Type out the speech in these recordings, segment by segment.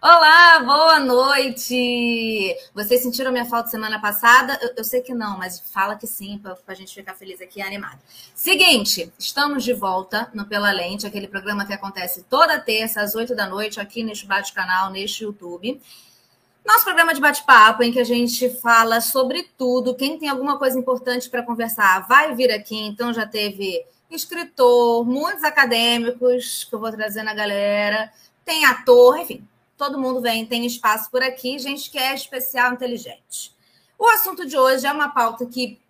Olá, boa noite! Vocês sentiram minha falta semana passada? Eu, eu sei que não, mas fala que sim, para a gente ficar feliz aqui e animado. Seguinte, estamos de volta no Pela Lente, aquele programa que acontece toda terça às 8 da noite aqui neste bate-canal, neste YouTube. Nosso programa de bate-papo, em que a gente fala sobre tudo. Quem tem alguma coisa importante para conversar, vai vir aqui. Então, já teve escritor, muitos acadêmicos que eu vou trazer na galera, tem ator, enfim, todo mundo vem, tem espaço por aqui, gente que é especial, inteligente. O assunto de hoje é uma pauta que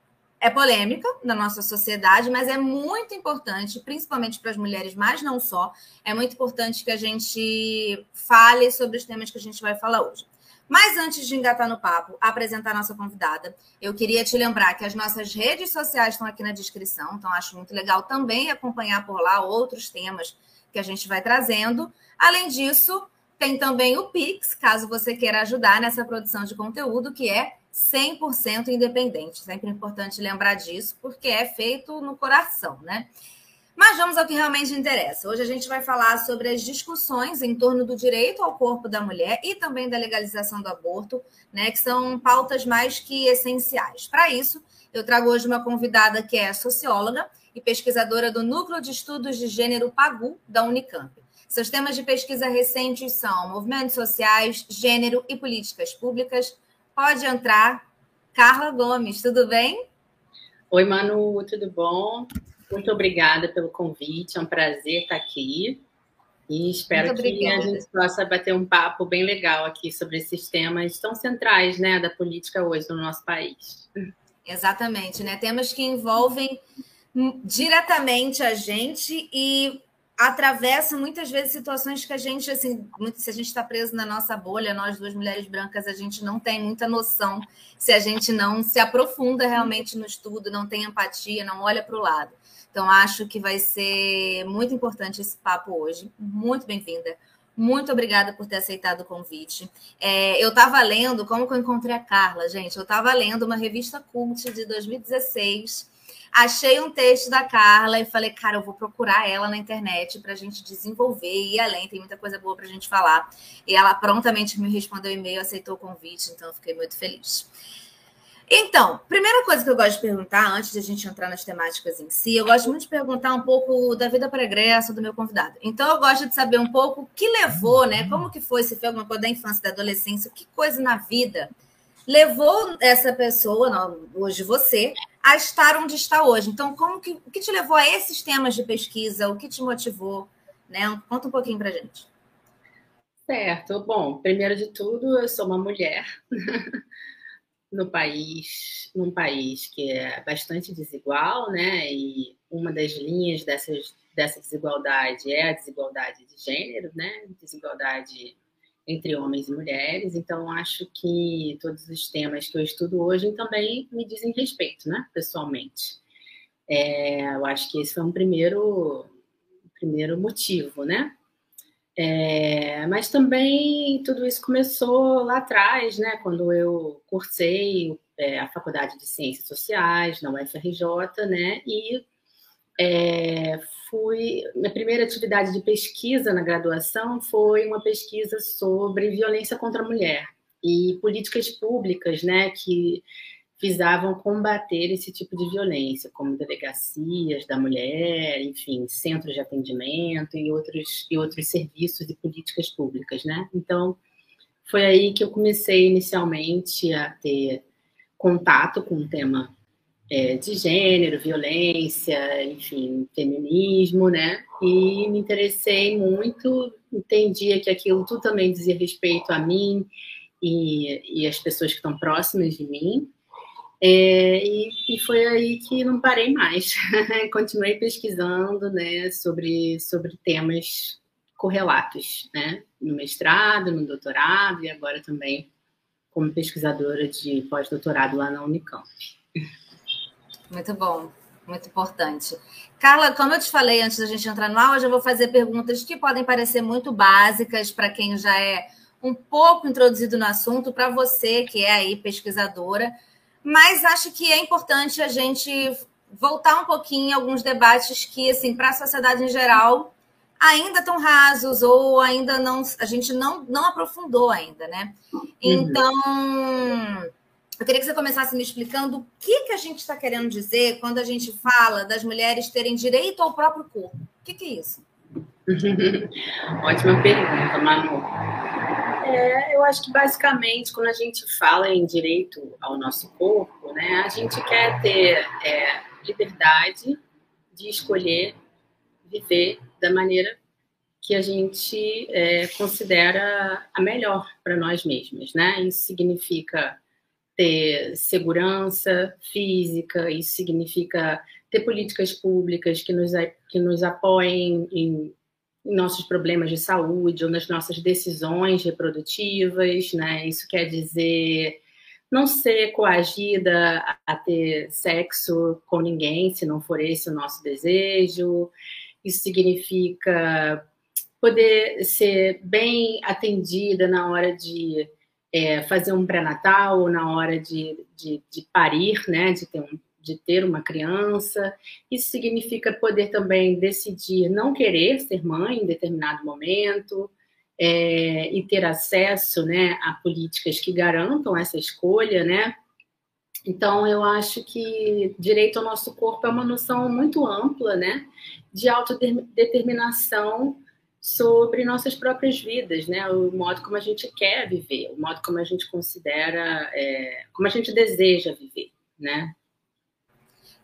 é polêmica na nossa sociedade, mas é muito importante, principalmente para as mulheres, mas não só. É muito importante que a gente fale sobre os temas que a gente vai falar hoje. Mas antes de engatar no papo, apresentar a nossa convidada, eu queria te lembrar que as nossas redes sociais estão aqui na descrição, então acho muito legal também acompanhar por lá outros temas que a gente vai trazendo. Além disso, tem também o Pix, caso você queira ajudar nessa produção de conteúdo, que é 100% independente. Sempre importante lembrar disso, porque é feito no coração, né? Mas vamos ao que realmente interessa. Hoje a gente vai falar sobre as discussões em torno do direito ao corpo da mulher e também da legalização do aborto, né, que são pautas mais que essenciais. Para isso, eu trago hoje uma convidada que é socióloga e pesquisadora do Núcleo de Estudos de Gênero PAGU da Unicamp. Seus temas de pesquisa recentes são movimentos sociais, gênero e políticas públicas. Pode entrar. Carla Gomes, tudo bem? Oi, Manu, tudo bom? Muito obrigada pelo convite, é um prazer estar aqui. E espero que a gente possa bater um papo bem legal aqui sobre esses temas tão centrais né, da política hoje no nosso país. Exatamente, né? Temas que envolvem diretamente a gente e atravessa muitas vezes situações que a gente, assim, se a gente está preso na nossa bolha, nós duas mulheres brancas, a gente não tem muita noção se a gente não se aprofunda realmente no estudo, não tem empatia, não olha para o lado. Então, acho que vai ser muito importante esse papo hoje. Muito bem-vinda. Muito obrigada por ter aceitado o convite. É, eu estava lendo, como que eu encontrei a Carla, gente? Eu estava lendo uma revista cult de 2016 Achei um texto da Carla e falei, cara, eu vou procurar ela na internet para a gente desenvolver e ir além. Tem muita coisa boa para a gente falar. E ela prontamente me respondeu e-mail, aceitou o convite, então fiquei muito feliz. Então, primeira coisa que eu gosto de perguntar, antes de a gente entrar nas temáticas em si, eu gosto muito de perguntar um pouco da vida pregressa do meu convidado. Então, eu gosto de saber um pouco o que levou, né? Como que foi, se foi alguma coisa da infância, da adolescência, que coisa na vida levou essa pessoa, hoje você, a estar onde está hoje. Então, como que, o que te levou a esses temas de pesquisa? O que te motivou? Né? Conta um pouquinho para gente. Certo. Bom, primeiro de tudo, eu sou uma mulher no país, num país que é bastante desigual, né? E uma das linhas dessas, dessa desigualdade é a desigualdade de gênero, né? Desigualdade entre homens e mulheres, então acho que todos os temas que eu estudo hoje também me dizem respeito, né, pessoalmente. É, eu acho que esse foi um primeiro, primeiro motivo, né? É, mas também tudo isso começou lá atrás, né, quando eu cursei é, a Faculdade de Ciências Sociais na UFRJ, né, e é, fui. Minha primeira atividade de pesquisa na graduação foi uma pesquisa sobre violência contra a mulher e políticas públicas, né, que visavam combater esse tipo de violência, como delegacias da mulher, enfim, centros de atendimento e outros e outros serviços e políticas públicas, né? Então, foi aí que eu comecei inicialmente a ter contato com o tema é, de gênero, violência, enfim, feminismo, né? E me interessei muito, entendia que aquilo tudo também dizia respeito a mim e, e as pessoas que estão próximas de mim. É, e, e, foi aí que não parei mais. Continuei pesquisando né, sobre, sobre temas correlatos, né? No mestrado, no doutorado e agora também como pesquisadora de pós-doutorado lá na Unicamp. Muito bom, muito importante. Carla, como eu te falei antes da gente entrar no aula, eu vou fazer perguntas que podem parecer muito básicas para quem já é um pouco introduzido no assunto, para você que é aí pesquisadora, mas acho que é importante a gente voltar um pouquinho em alguns debates que, assim, para a sociedade em geral, ainda estão rasos ou ainda não a gente não, não aprofundou ainda, né? Uhum. Então, eu queria que você começasse me explicando o que, que a gente está querendo dizer quando a gente fala das mulheres terem direito ao próprio corpo. O que, que é isso? Ótima pergunta, Manu. É, eu acho que basicamente quando a gente fala em direito ao nosso corpo, né, a gente quer ter é, liberdade de escolher viver da maneira que a gente é, considera a melhor para nós mesmos, né? Isso significa ter segurança física, isso significa ter políticas públicas que nos, que nos apoiem em, em nossos problemas de saúde ou nas nossas decisões reprodutivas, né? Isso quer dizer não ser coagida a ter sexo com ninguém, se não for esse o nosso desejo. Isso significa poder ser bem atendida na hora de é, fazer um pré-natal ou na hora de, de, de, parir, né, de ter, um, de ter uma criança. Isso significa poder também decidir não querer ser mãe em determinado momento é, e ter acesso né, a políticas que garantam essa escolha, né? Então, eu acho que direito ao nosso corpo é uma noção muito ampla, né, de autodeterminação sobre nossas próprias vidas, né? O modo como a gente quer viver, o modo como a gente considera, é, como a gente deseja viver, né?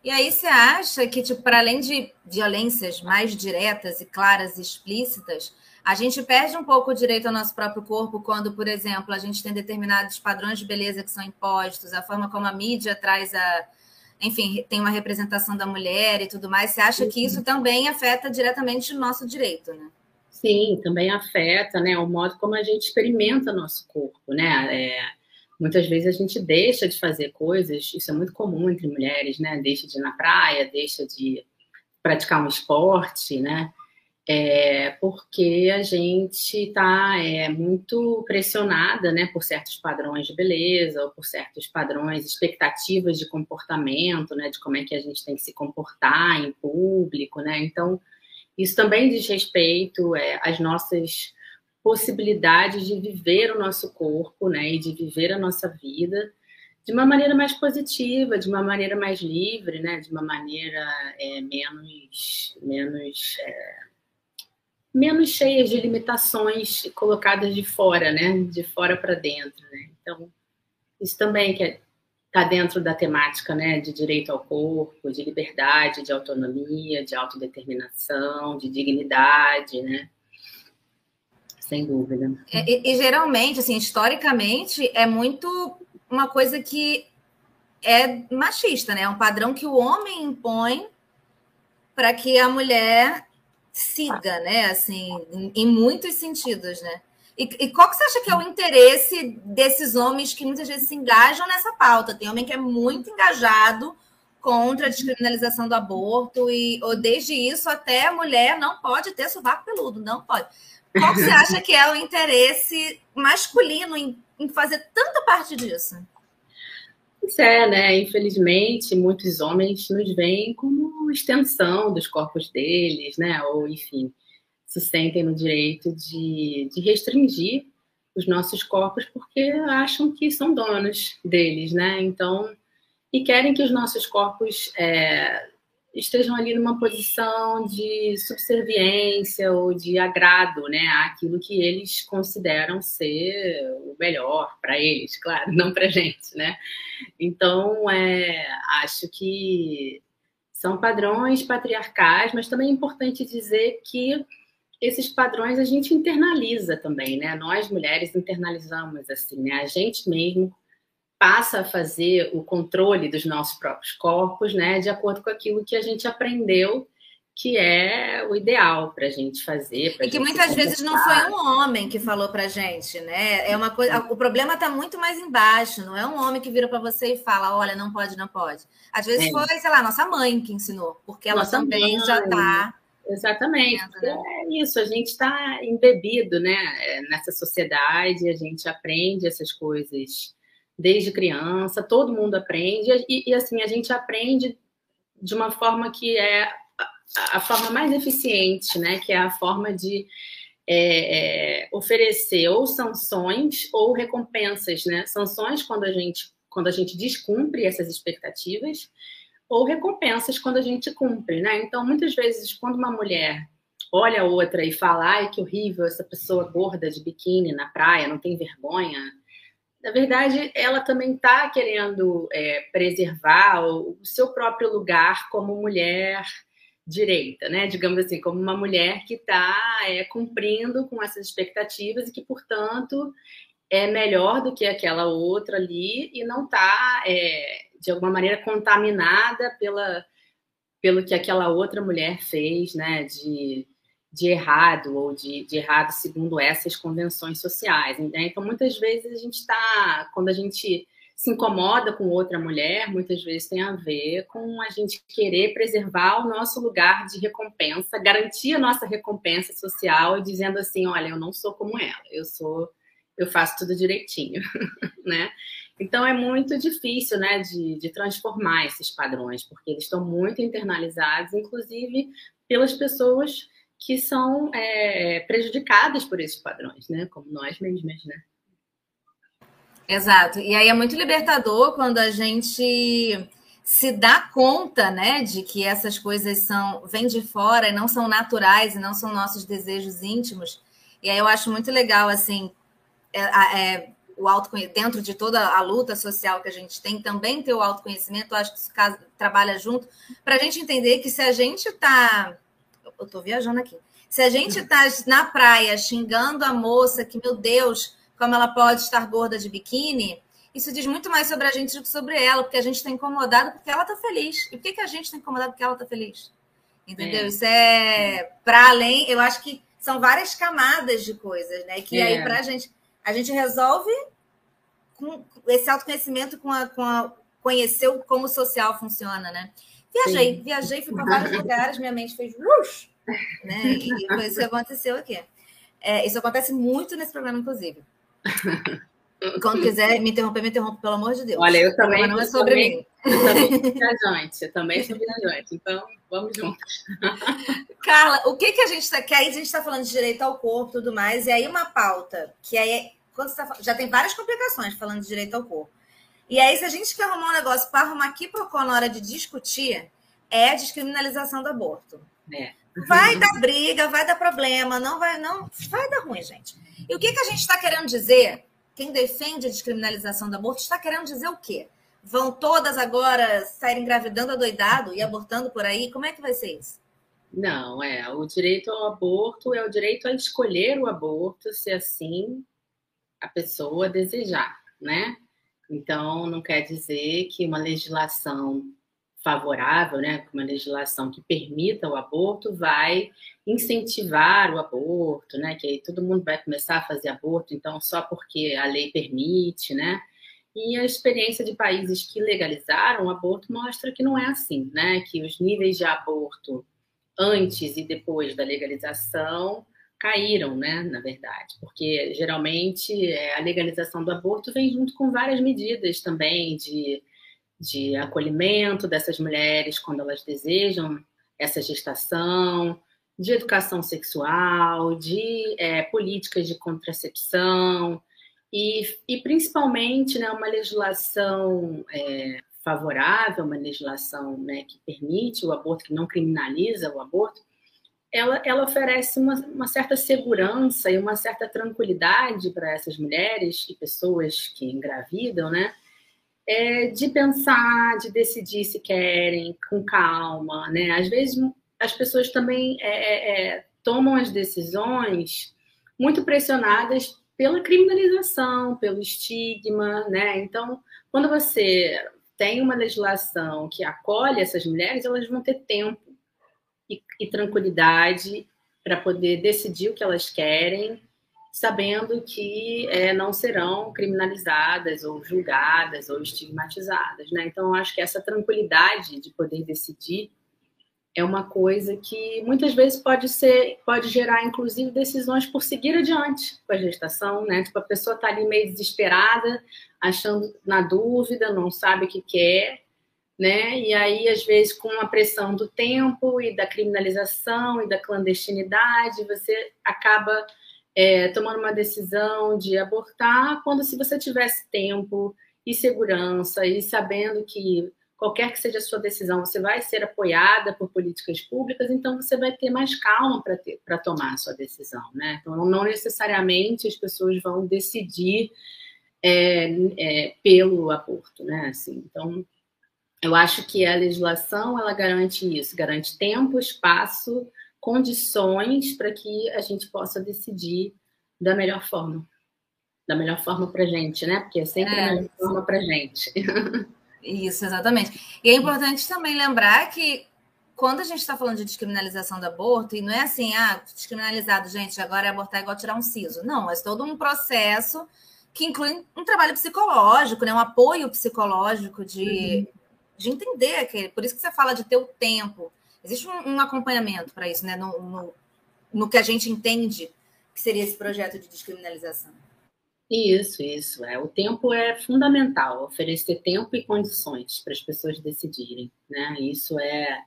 E aí você acha que, tipo, para além de violências mais diretas e claras e explícitas, a gente perde um pouco o direito ao nosso próprio corpo quando, por exemplo, a gente tem determinados padrões de beleza que são impostos, a forma como a mídia traz a, enfim, tem uma representação da mulher e tudo mais. Você acha que isso também afeta diretamente o nosso direito, né? Sim, também afeta, né, o modo como a gente experimenta nosso corpo, né? É, muitas vezes a gente deixa de fazer coisas, isso é muito comum entre mulheres, né? Deixa de ir na praia, deixa de praticar um esporte, né? É, porque a gente está é, muito pressionada né, por certos padrões de beleza ou por certos padrões, expectativas de comportamento, né, de como é que a gente tem que se comportar em público. Né? Então, isso também diz respeito é, às nossas possibilidades de viver o nosso corpo, né, e de viver a nossa vida de uma maneira mais positiva, de uma maneira mais livre, né, de uma maneira é, menos, menos, é, menos cheia de limitações colocadas de fora, né, de fora para dentro, né. Então, isso também que é está dentro da temática né, de direito ao corpo, de liberdade, de autonomia, de autodeterminação, de dignidade, né? Sem dúvida. É, e, e, geralmente, assim, historicamente, é muito uma coisa que é machista, né? É um padrão que o homem impõe para que a mulher siga, né? Assim, em, em muitos sentidos, né? E, e, qual que você acha que é o interesse desses homens que muitas vezes se engajam nessa pauta? Tem homem que é muito engajado contra a descriminalização do aborto e ou desde isso até a mulher não pode ter sovaco peludo, não pode. Qual que você acha que é o interesse masculino em, em fazer tanta parte disso? Isso é, né? Infelizmente, muitos homens nos veem como extensão dos corpos deles, né? Ou, enfim, se sentem no direito de, de restringir os nossos corpos porque acham que são donos deles, né? Então, e querem que os nossos corpos é, estejam ali numa posição de subserviência ou de agrado, né, àquilo que eles consideram ser o melhor para eles, claro, não para gente, né? Então, é, acho que são padrões patriarcais, mas também é importante dizer que esses padrões a gente internaliza também, né? Nós mulheres internalizamos assim, né? A gente mesmo passa a fazer o controle dos nossos próprios corpos, né? De acordo com aquilo que a gente aprendeu que é o ideal para a gente fazer. E que muitas vezes não foi um homem que falou para gente, né? É uma coisa. O problema está muito mais embaixo. Não é um homem que vira para você e fala, olha, não pode, não pode. Às vezes é. foi, sei lá, nossa mãe que ensinou, porque ela nossa também mãe. já está Exatamente. Né? É isso, a gente está embebido né, é, nessa sociedade, a gente aprende essas coisas desde criança, todo mundo aprende, e, e assim, a gente aprende de uma forma que é a forma mais eficiente, né? Que é a forma de é, é, oferecer ou sanções ou recompensas, né? Sanções quando a gente quando a gente descumpre essas expectativas ou recompensas quando a gente cumpre, né? Então, muitas vezes, quando uma mulher olha a outra e fala, ai, que horrível essa pessoa gorda de biquíni na praia, não tem vergonha, na verdade, ela também está querendo é, preservar o, seu próprio lugar como mulher direita, né? Digamos assim, como uma mulher que está é, cumprindo com essas expectativas e que, portanto, é melhor do que aquela outra ali e não está, é, de alguma maneira, contaminada pela, pelo que aquela outra mulher fez, né? De, de errado ou de, de errado segundo essas convenções sociais. Né? Então, muitas vezes a gente está, quando a gente se incomoda com outra mulher, muitas vezes tem a ver com a gente querer preservar o nosso lugar de recompensa, garantir a nossa recompensa social, dizendo assim, olha, eu não sou como ela, eu sou, eu faço tudo direitinho, né? Então é muito difícil, né, de, de transformar esses padrões, porque eles estão muito internalizados, inclusive pelas pessoas que são é, prejudicadas por esses padrões, né? Como nós mesmas, né? Exato. E aí é muito libertador quando a gente se dá conta, né, de que essas coisas são vêm de fora e não são naturais e não são nossos desejos íntimos. E aí eu acho muito legal assim, é, é, o autoconhecimento dentro de toda a luta social que a gente tem, também ter o autoconhecimento. Eu acho que isso trabalha junto para a gente entender que se a gente está eu tô viajando aqui. Se a gente tá na praia xingando a moça que, meu Deus, como ela pode estar gorda de biquíni, isso diz muito mais sobre a gente do que sobre ela, porque a gente está incomodado porque ela está feliz. E por que, que a gente está incomodado porque ela está feliz? Entendeu? É. Isso é para além, eu acho que são várias camadas de coisas, né? Que é. aí para a gente, a gente resolve com esse autoconhecimento com a, com a conhecer como o social funciona, né? Viajei, Sim. viajei, fui para vários lugares, minha mente fez rush, né? E foi isso que aconteceu aqui. É, isso acontece muito nesse programa, inclusive. Quando quiser me interromper, me interrompe, pelo amor de Deus. Olha, eu também. Não é sobre também, mim. Eu também sou viajante, eu também sou viajante, então vamos juntos. Carla, o que, que a gente está. Que aí a gente está falando de direito ao corpo e tudo mais, e aí uma pauta, que aí quando você tá, já tem várias complicações falando de direito ao corpo. E aí, se a gente quer arrumar um negócio para arrumar aqui para o na hora de discutir, é a descriminalização do aborto. É. Vai dar briga, vai dar problema, não vai, não vai dar ruim, gente. E o que, que a gente está querendo dizer? Quem defende a descriminalização do aborto está querendo dizer o quê? Vão todas agora sair engravidando adoidado e abortando por aí? Como é que vai ser isso? Não, é. O direito ao aborto é o direito a escolher o aborto, se assim a pessoa desejar, né? Então, não quer dizer que uma legislação favorável, né, uma legislação que permita o aborto, vai incentivar o aborto, né, que aí todo mundo vai começar a fazer aborto, então só porque a lei permite, né? E a experiência de países que legalizaram o aborto mostra que não é assim, né? Que os níveis de aborto antes e depois da legalização caíram, né, na verdade, porque geralmente é, a legalização do aborto vem junto com várias medidas também de, de acolhimento dessas mulheres quando elas desejam essa gestação, de educação sexual, de é, políticas de contracepção e, e principalmente né, uma legislação é, favorável, uma legislação né, que permite o aborto, que não criminaliza o aborto, ela, ela oferece uma, uma certa segurança e uma certa tranquilidade para essas mulheres e pessoas que engravidam, né? É, de pensar, de decidir se querem, com calma, né? Às vezes as pessoas também é, é, é tomam as decisões muito pressionadas pela criminalização, pelo estigma, né? Então, quando você tem uma legislação que acolhe essas mulheres, elas vão ter tempo e, e tranquilidade para poder decidir o que elas querem, sabendo que é, não serão criminalizadas ou julgadas ou estigmatizadas, né? Então, acho que essa tranquilidade de poder decidir é uma coisa que muitas vezes pode ser, pode gerar, inclusive, decisões por seguir adiante com a gestação, né? Tipo, a pessoa está ali meio desesperada, achando na dúvida, não sabe o que quer, né? E aí, às vezes, com a pressão do tempo e da criminalização e da clandestinidade, você acaba é, tomando uma decisão de abortar, quando se você tivesse tempo e segurança e sabendo que qualquer que seja a sua decisão, você vai ser apoiada por políticas públicas, então você vai ter mais calma para tomar a sua decisão, né? Então, não necessariamente as pessoas vão decidir é, é, pelo aborto, né? Assim, então, eu acho que a legislação ela garante isso, garante tempo, espaço, condições para que a gente possa decidir da melhor forma. Da melhor forma para gente, né? Porque é sempre é. a melhor forma para gente. Isso, exatamente. E é importante também lembrar que quando a gente está falando de descriminalização do aborto, e não é assim, ah, descriminalizado, gente, agora é abortar igual tirar um siso. Não, é todo um processo que inclui um trabalho psicológico, né? um apoio psicológico de, uhum. De entender aquele. Por isso que você fala de ter o tempo. Existe um, um acompanhamento para isso, né? No, no, no, que a gente entende que seria esse projeto de descriminalização. Isso, isso. É. O tempo é fundamental, oferecer tempo e condições para as pessoas decidirem. Né? Isso é,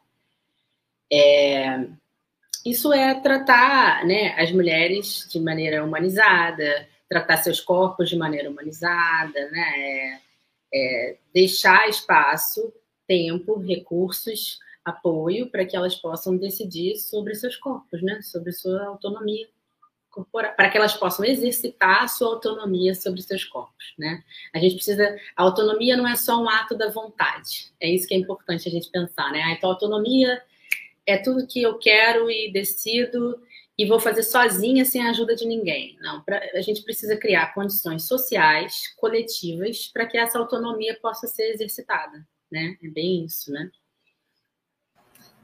é isso é tratar né, as mulheres de maneira humanizada, tratar seus corpos de maneira humanizada, né? É, é deixar espaço, tempo, recursos apoio para que elas possam decidir sobre seus corpos, né? Sobre sua autonomia corporal, para que elas possam exercitar a sua autonomia sobre seus corpos, né? A gente precisa, a autonomia não é só um ato da vontade. É isso que é importante a gente pensar, né? Então, autonomia é tudo que eu quero e decido e vou fazer sozinha sem a ajuda de ninguém. Não, pra, a gente precisa criar condições sociais, coletivas, para que essa autonomia possa ser exercitada, né? É bem isso, né?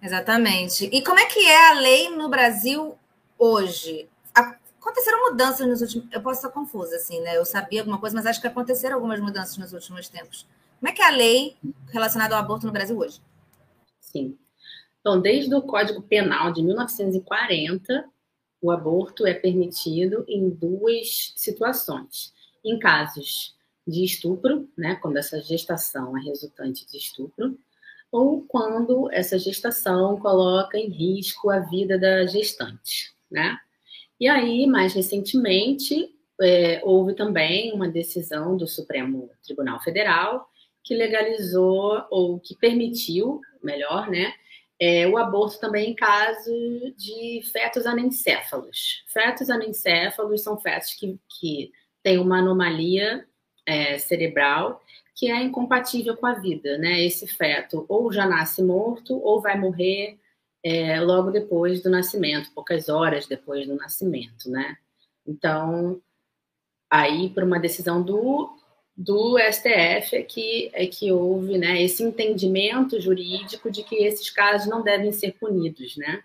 Exatamente. E como é que é a lei no Brasil hoje? Aconteceram mudanças nos últimos. Eu posso estar confusa, assim, né? Eu sabia alguma coisa, mas acho que aconteceram algumas mudanças nos últimos tempos. Como é que é a lei relacionada ao aborto no Brasil hoje? Sim. Então, desde o Código Penal de 1940, o aborto é permitido em duas situações. Em casos de estupro, né, quando essa gestação é resultante de estupro, ou quando essa gestação coloca em risco a vida da gestante, né? E aí, mais recentemente, é, houve também uma decisão do Supremo Tribunal Federal que legalizou ou que permitiu, melhor, né, é, o aborto também em caso de fetos anencéfalos. Fetos anencéfalos são fetos que, que têm uma anomalia é, cerebral que é incompatível com a vida, né? Esse feto ou já nasce morto ou vai morrer é, logo depois do nascimento, poucas horas depois do nascimento, né? Então, aí por uma decisão do, do STF é que, é que houve né, esse entendimento jurídico de que esses casos não devem ser punidos, né?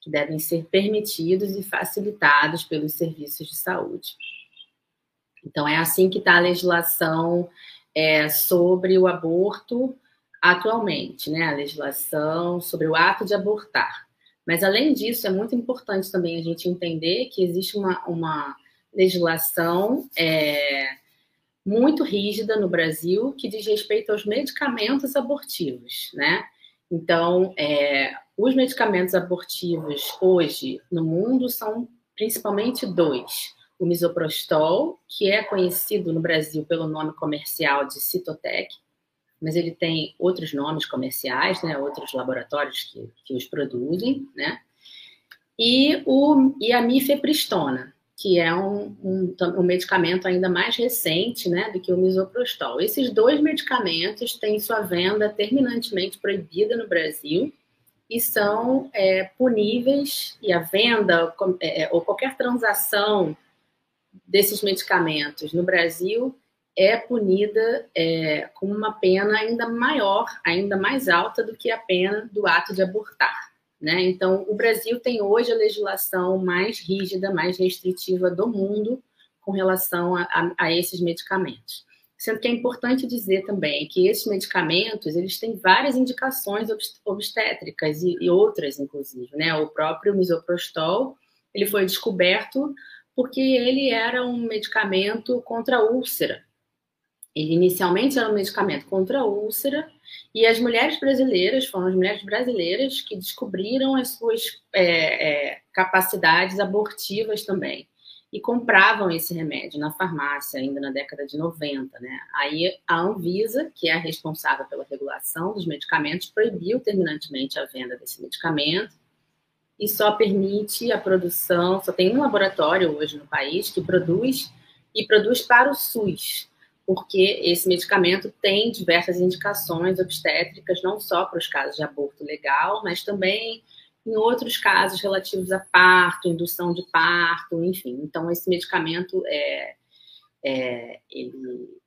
Que devem ser permitidos e facilitados pelos serviços de saúde. Então, é assim que está a legislação é, sobre o aborto atualmente, né? A legislação sobre o ato de abortar. Mas, além disso, é muito importante também a gente entender que existe uma, uma legislação é, muito rígida no Brasil que diz respeito aos medicamentos abortivos, né? Então, é, os medicamentos abortivos hoje no mundo são principalmente dois. O misoprostol, que é conhecido no Brasil pelo nome comercial de Citotec, mas ele tem outros nomes comerciais, né, outros laboratórios que, que os produzem, né, e, o, e a mifepristona, que é um, um, um, medicamento ainda mais recente né, do que o misoprostol. Esses dois medicamentos têm sua venda terminantemente proibida no Brasil e são é, puníveis, e a venda é, ou qualquer transação desses medicamentos no Brasil é punida é, com uma pena ainda maior, ainda mais alta do que a pena do ato de abortar. Né? Então, o Brasil tem hoje a legislação mais rígida, mais restritiva do mundo com relação a, a, a esses medicamentos. Sendo que é importante dizer também que esses medicamentos eles têm várias indicações obstétricas e, e outras, inclusive. Né? O próprio misoprostol ele foi descoberto porque ele era um medicamento contra a úlcera. Ele inicialmente era um medicamento contra a úlcera E as mulheres brasileiras foram as mulheres brasileiras que descobriram as suas é, é, capacidades abortivas também. E compravam esse remédio na farmácia ainda na década de 90, né? Aí a Anvisa, que é a responsável pela regulação dos medicamentos, proibiu terminantemente a venda desse medicamento. E só permite a produção, só tem um laboratório hoje no país que produz e produz para o SUS, porque esse medicamento tem diversas indicações obstétricas, não só para os casos de aborto legal, mas também em outros casos relativos a parto, indução de parto, enfim. Então, esse medicamento é, é ele,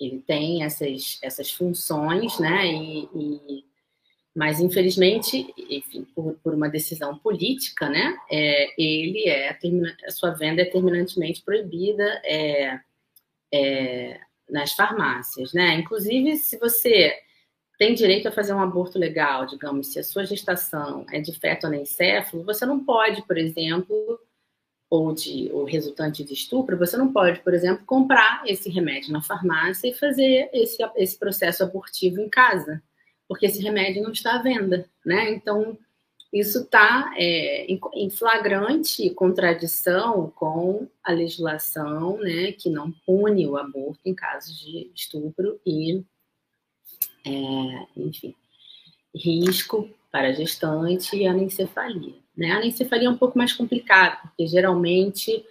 ele tem essas, essas funções, né? E, e mas, infelizmente, enfim, por, por, uma decisão política, né? É, ele é a sua venda é terminantemente proibida é, é, nas farmácias, né? Inclusive, se você tem direito a fazer um aborto legal, digamos, se a sua gestação é de feto anencéfalo, você não pode, por exemplo, ou de ou resultante de estupro, você não pode, por exemplo, comprar esse remédio na farmácia e fazer esse, esse processo abortivo em casa, porque esse remédio não está à venda, né? Então, isso está é, em flagrante contradição com a legislação, né, que não pune o aborto em casos de estupro e é, enfim, risco para gestante e anencefalia. Né? A anencefalia é um pouco mais complicado, porque geralmente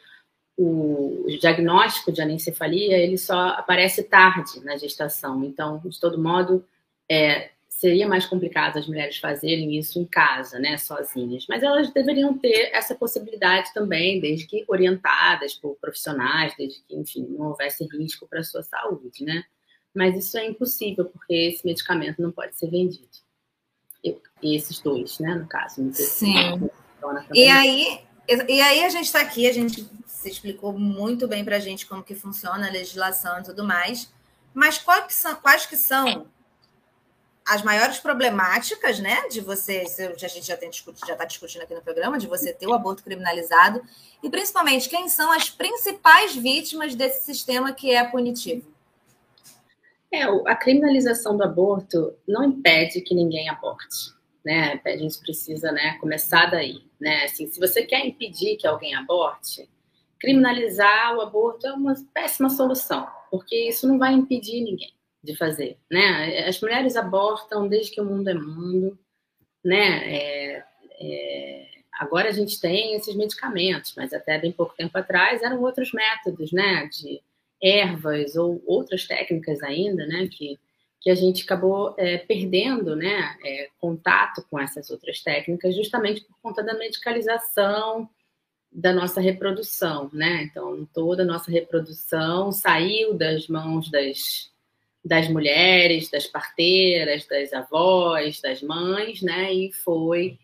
o diagnóstico de anencefalia ele só aparece tarde na gestação. Então, de todo modo, é, seria mais complicado as mulheres fazerem isso em casa, né, sozinhas. Mas elas deveriam ter essa possibilidade também, desde que orientadas por profissionais, desde que, enfim, não houvesse risco para a sua saúde, né? mas isso é impossível, porque esse medicamento não pode ser vendido. E esses dois, né, no caso. Sim. E aí, e aí a gente está aqui, a gente se explicou muito bem para a gente como que funciona a legislação e tudo mais, mas quais que são, quais que são as maiores problemáticas, né, de você, a gente já já está discutindo aqui no programa, de você ter o aborto criminalizado, e principalmente quem são as principais vítimas desse sistema que é punitivo? É, a criminalização do aborto não impede que ninguém aborte, né? A gente precisa, né, começar daí, né? Assim, se você quer impedir que alguém aborte, criminalizar o aborto é uma péssima solução, porque isso não vai impedir ninguém de fazer, né? As mulheres abortam desde que o mundo é mundo, né? É, é, agora a gente tem esses medicamentos, mas até bem pouco tempo atrás eram outros métodos, né? De ervas ou outras técnicas ainda, né, que, que a gente acabou é, perdendo, né, é, contato com essas outras técnicas, justamente por conta da medicalização da nossa reprodução, né? Então, toda a nossa reprodução saiu das mãos das, das mulheres, das parteiras, das avós, das mães, né? E foi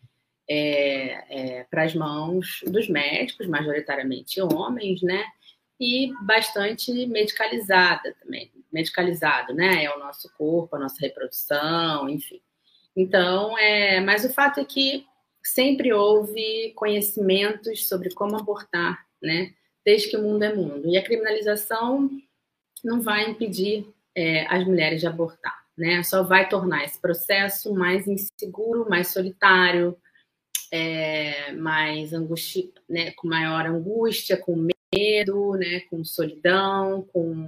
é, é, para as mãos dos médicos, majoritariamente homens, né? e bastante medicalizada também, medicalizado, né? É o nosso corpo, a nossa reprodução, enfim. Então, é, mas o fato é que sempre houve conhecimentos sobre como abortar, né? Desde que o mundo é mundo. E a criminalização não vai impedir é, as mulheres de abortar, né? Só vai tornar esse processo mais inseguro, mais solitário, é, mais angústia, né? Com maior angústia, com medo, né, com solidão, com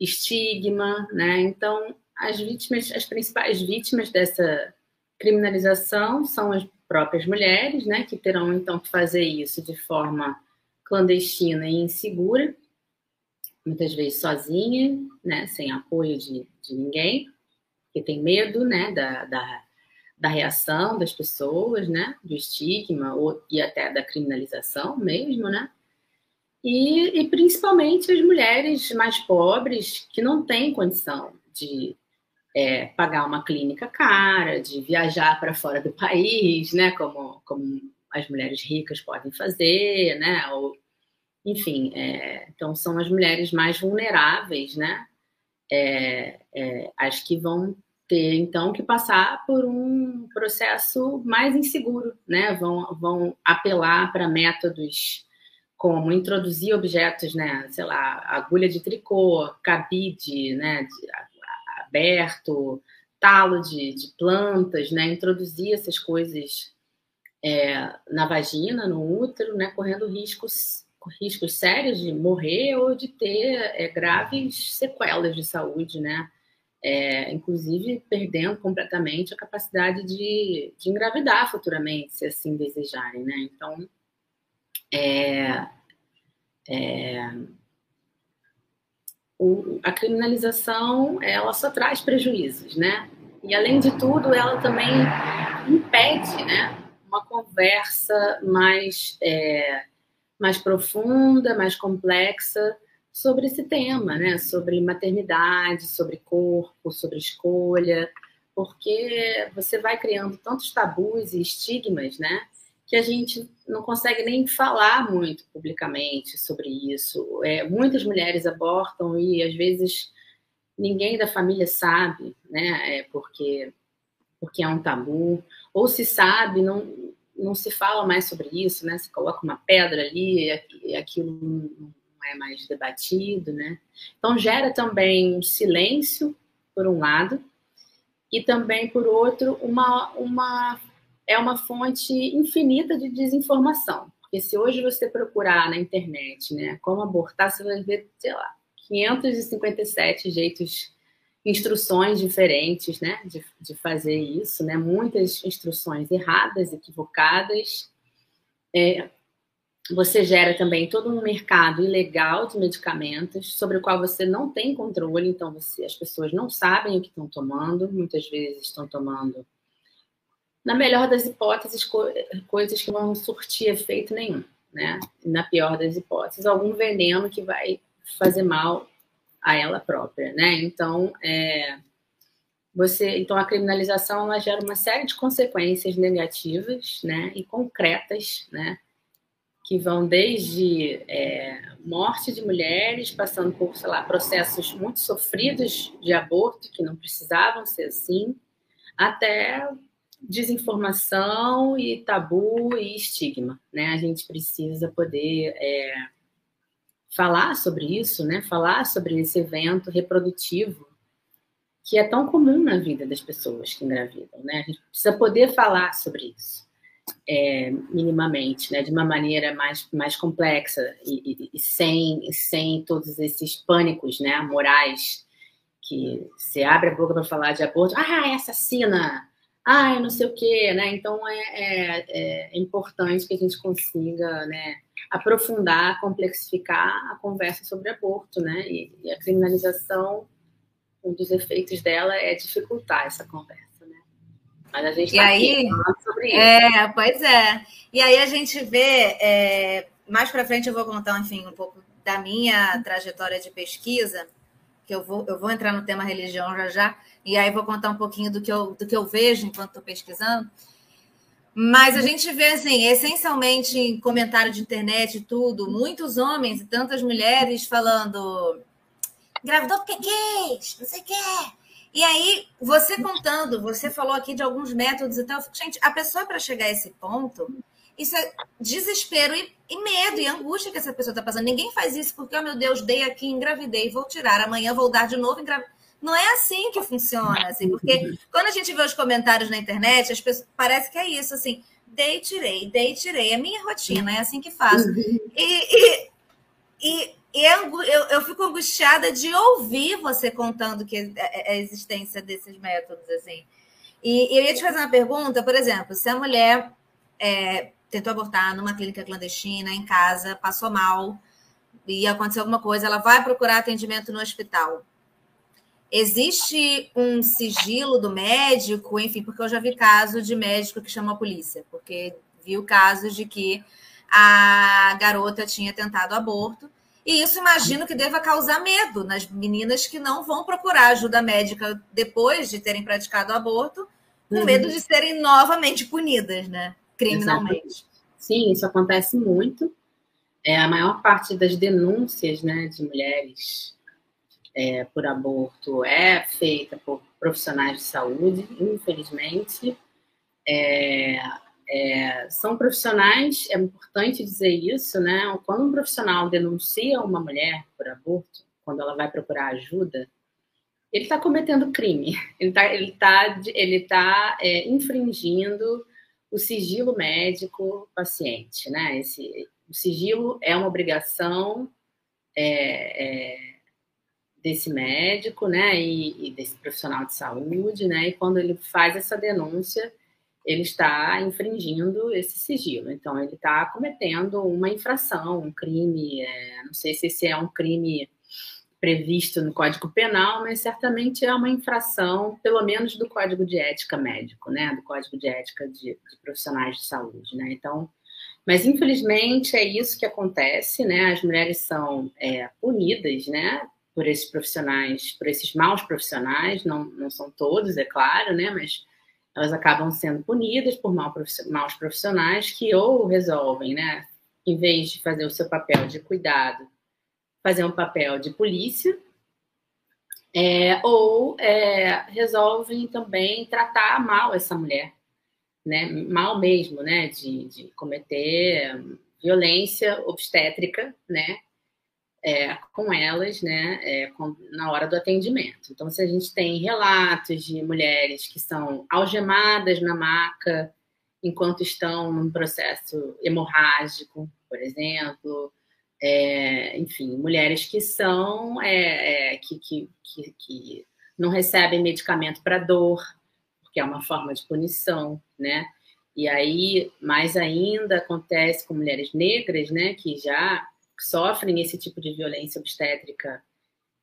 estigma, né? Então, as vítimas, as principais vítimas dessa criminalização são as próprias mulheres, né, que terão então que fazer isso de forma clandestina e insegura, muitas vezes sozinha, né, sem apoio de, de ninguém, que tem medo, né, da, da, da reação das pessoas, né, do estigma ou, e até da criminalização mesmo, né? E, e principalmente as mulheres mais pobres que não têm condição de é, pagar uma clínica cara, de viajar para fora do país, né, como, como as mulheres ricas podem fazer, né, ou, enfim, é, então são as mulheres mais vulneráveis, né, é, é, as que vão ter então que passar por um processo mais inseguro, né, vão, vão apelar para métodos como introduzir objetos, né, sei lá, agulha de tricô, cabide, né, aberto, talo de, de plantas, né? Introduzir essas coisas é, na vagina, no útero, né? Correndo riscos riscos sérios de morrer ou de ter é, graves sequelas de saúde, né? É, inclusive perdendo completamente a capacidade de, de, engravidar futuramente, se assim desejarem, né? Então, é, é, o, a criminalização, ela só traz prejuízos, né? E, além de tudo, ela também impede, né? Uma conversa mais é, mais profunda, mais complexa sobre esse tema, né? Sobre maternidade, sobre corpo, sobre escolha, porque você vai criando tantos tabus e estigmas, né? Que a gente não consegue nem falar muito publicamente sobre isso. É, muitas mulheres abortam e às vezes ninguém da família sabe, né? É porque porque é um tabu, ou se sabe, não, não se fala mais sobre isso, né? Se coloca uma pedra ali e aquilo não é mais debatido, né? Então gera também um silêncio por um lado e também por outro uma uma é uma fonte infinita de desinformação. Porque se hoje você procurar na internet, né, como abortar, você vai ver, sei lá, 557 jeitos instruções diferentes, né, de, de fazer isso, né, muitas instruções erradas, equivocadas. É, você gera também todo um mercado ilegal de medicamentos sobre o qual você não tem controle, então você, as pessoas não sabem o que estão tomando, muitas vezes estão tomando, na melhor das hipóteses, co coisas que vão surtir efeito nenhum, né? Na pior das hipóteses, algum veneno que vai fazer mal a ela própria, né? Então, é, você, então a criminalização ela gera uma série de consequências negativas, né, e concretas, né, que vão desde é, morte de mulheres, passando por, sei lá, processos muito sofridos de aborto que não precisavam ser assim, até desinformação e tabu e estigma, né? A gente precisa poder é, falar sobre isso, né? Falar sobre esse evento reprodutivo que é tão comum na vida das pessoas que engravidam, né? A gente precisa poder falar sobre isso é, minimamente, né? De uma maneira mais, mais complexa e, e, e sem, sem todos esses pânicos, né? Morais que você abre a boca para falar de aborto, ah, é assassina, ah, não sei o quê, né? Então é, é, é importante que a gente consiga, né? Aprofundar, complexificar a conversa sobre aborto, né? E, e, a criminalização, um dos efeitos dela é dificultar essa conversa, né? Mas a gente está falando sobre isso. É, pois é. E aí a gente vê, é, mais para frente eu vou contar, enfim, um pouco da minha trajetória de pesquisa, que eu vou, eu vou entrar no tema religião já já, e aí vou contar um pouquinho do que eu, do que eu vejo enquanto estou pesquisando. Mas a gente vê, assim, essencialmente em comentário de internet e tudo, muitos homens e tantas mulheres falando engravidou porque quis, não sei o quê. E aí, você contando, você falou aqui de alguns métodos e tal. Gente, a pessoa para chegar a esse ponto, isso é desespero e, e medo e angústia que essa pessoa está passando. Ninguém faz isso porque, oh meu Deus, dei aqui, engravidei, vou tirar, amanhã vou dar de novo, engravidei. Não é assim que funciona, assim, porque quando a gente vê os comentários na internet, as pessoas, parece que é isso, assim, dei, tirei, dei, tirei, é minha rotina, é assim que faço. E, e, e, e eu, eu fico angustiada de ouvir você contando que é, é, é a existência desses métodos, assim. E eu ia te fazer uma pergunta, por exemplo, se a mulher é, tentou abortar numa clínica clandestina, em casa, passou mal, e aconteceu alguma coisa, ela vai procurar atendimento no hospital. Existe um sigilo do médico, enfim, porque eu já vi caso de médico que chamou a polícia, porque viu casos de que a garota tinha tentado aborto. E isso imagino que deva causar medo nas meninas que não vão procurar ajuda médica depois de terem praticado aborto, com uhum. medo de serem novamente punidas, né? Criminalmente. Exatamente. Sim, isso acontece muito. É a maior parte das denúncias, né, de mulheres é, por aborto é feita por profissionais de saúde, infelizmente. É, é, são profissionais, é importante dizer isso, né? Quando um profissional denuncia uma mulher por aborto, quando ela vai procurar ajuda, ele está cometendo crime, ele está ele tá, ele tá, é, infringindo o sigilo médico paciente, né? Esse, o sigilo é uma obrigação é, é, desse médico, né, e, e, desse profissional de saúde, né, e quando ele faz essa denúncia, ele está infringindo esse sigilo. Então, ele está cometendo uma infração, um crime, é, não sei se esse é um crime previsto no Código Penal, mas certamente é uma infração, pelo menos do Código de Ética Médico, né, do Código de Ética de, de profissionais de saúde, né. Então, mas infelizmente é isso que acontece, né? As mulheres são é, punidas, né? Por esses profissionais, por esses maus profissionais, não, não são todos, é claro, né? Mas elas acabam sendo punidas por maus profissionais que ou resolvem, né? Em vez de fazer o seu papel de cuidado, fazer um papel de polícia, é, ou é, resolvem também tratar mal essa mulher, né, mal mesmo, né, de, de cometer violência obstétrica, né, é, com elas, né, é, com, na hora do atendimento. Então, se a gente tem relatos de mulheres que são algemadas na maca enquanto estão num processo hemorrágico, por exemplo, é, enfim, mulheres que são é, é, que, que, que, que não recebem medicamento para dor, porque é uma forma de punição, né? E aí, mais ainda, acontece com mulheres negras, né, que já sofrem esse tipo de violência obstétrica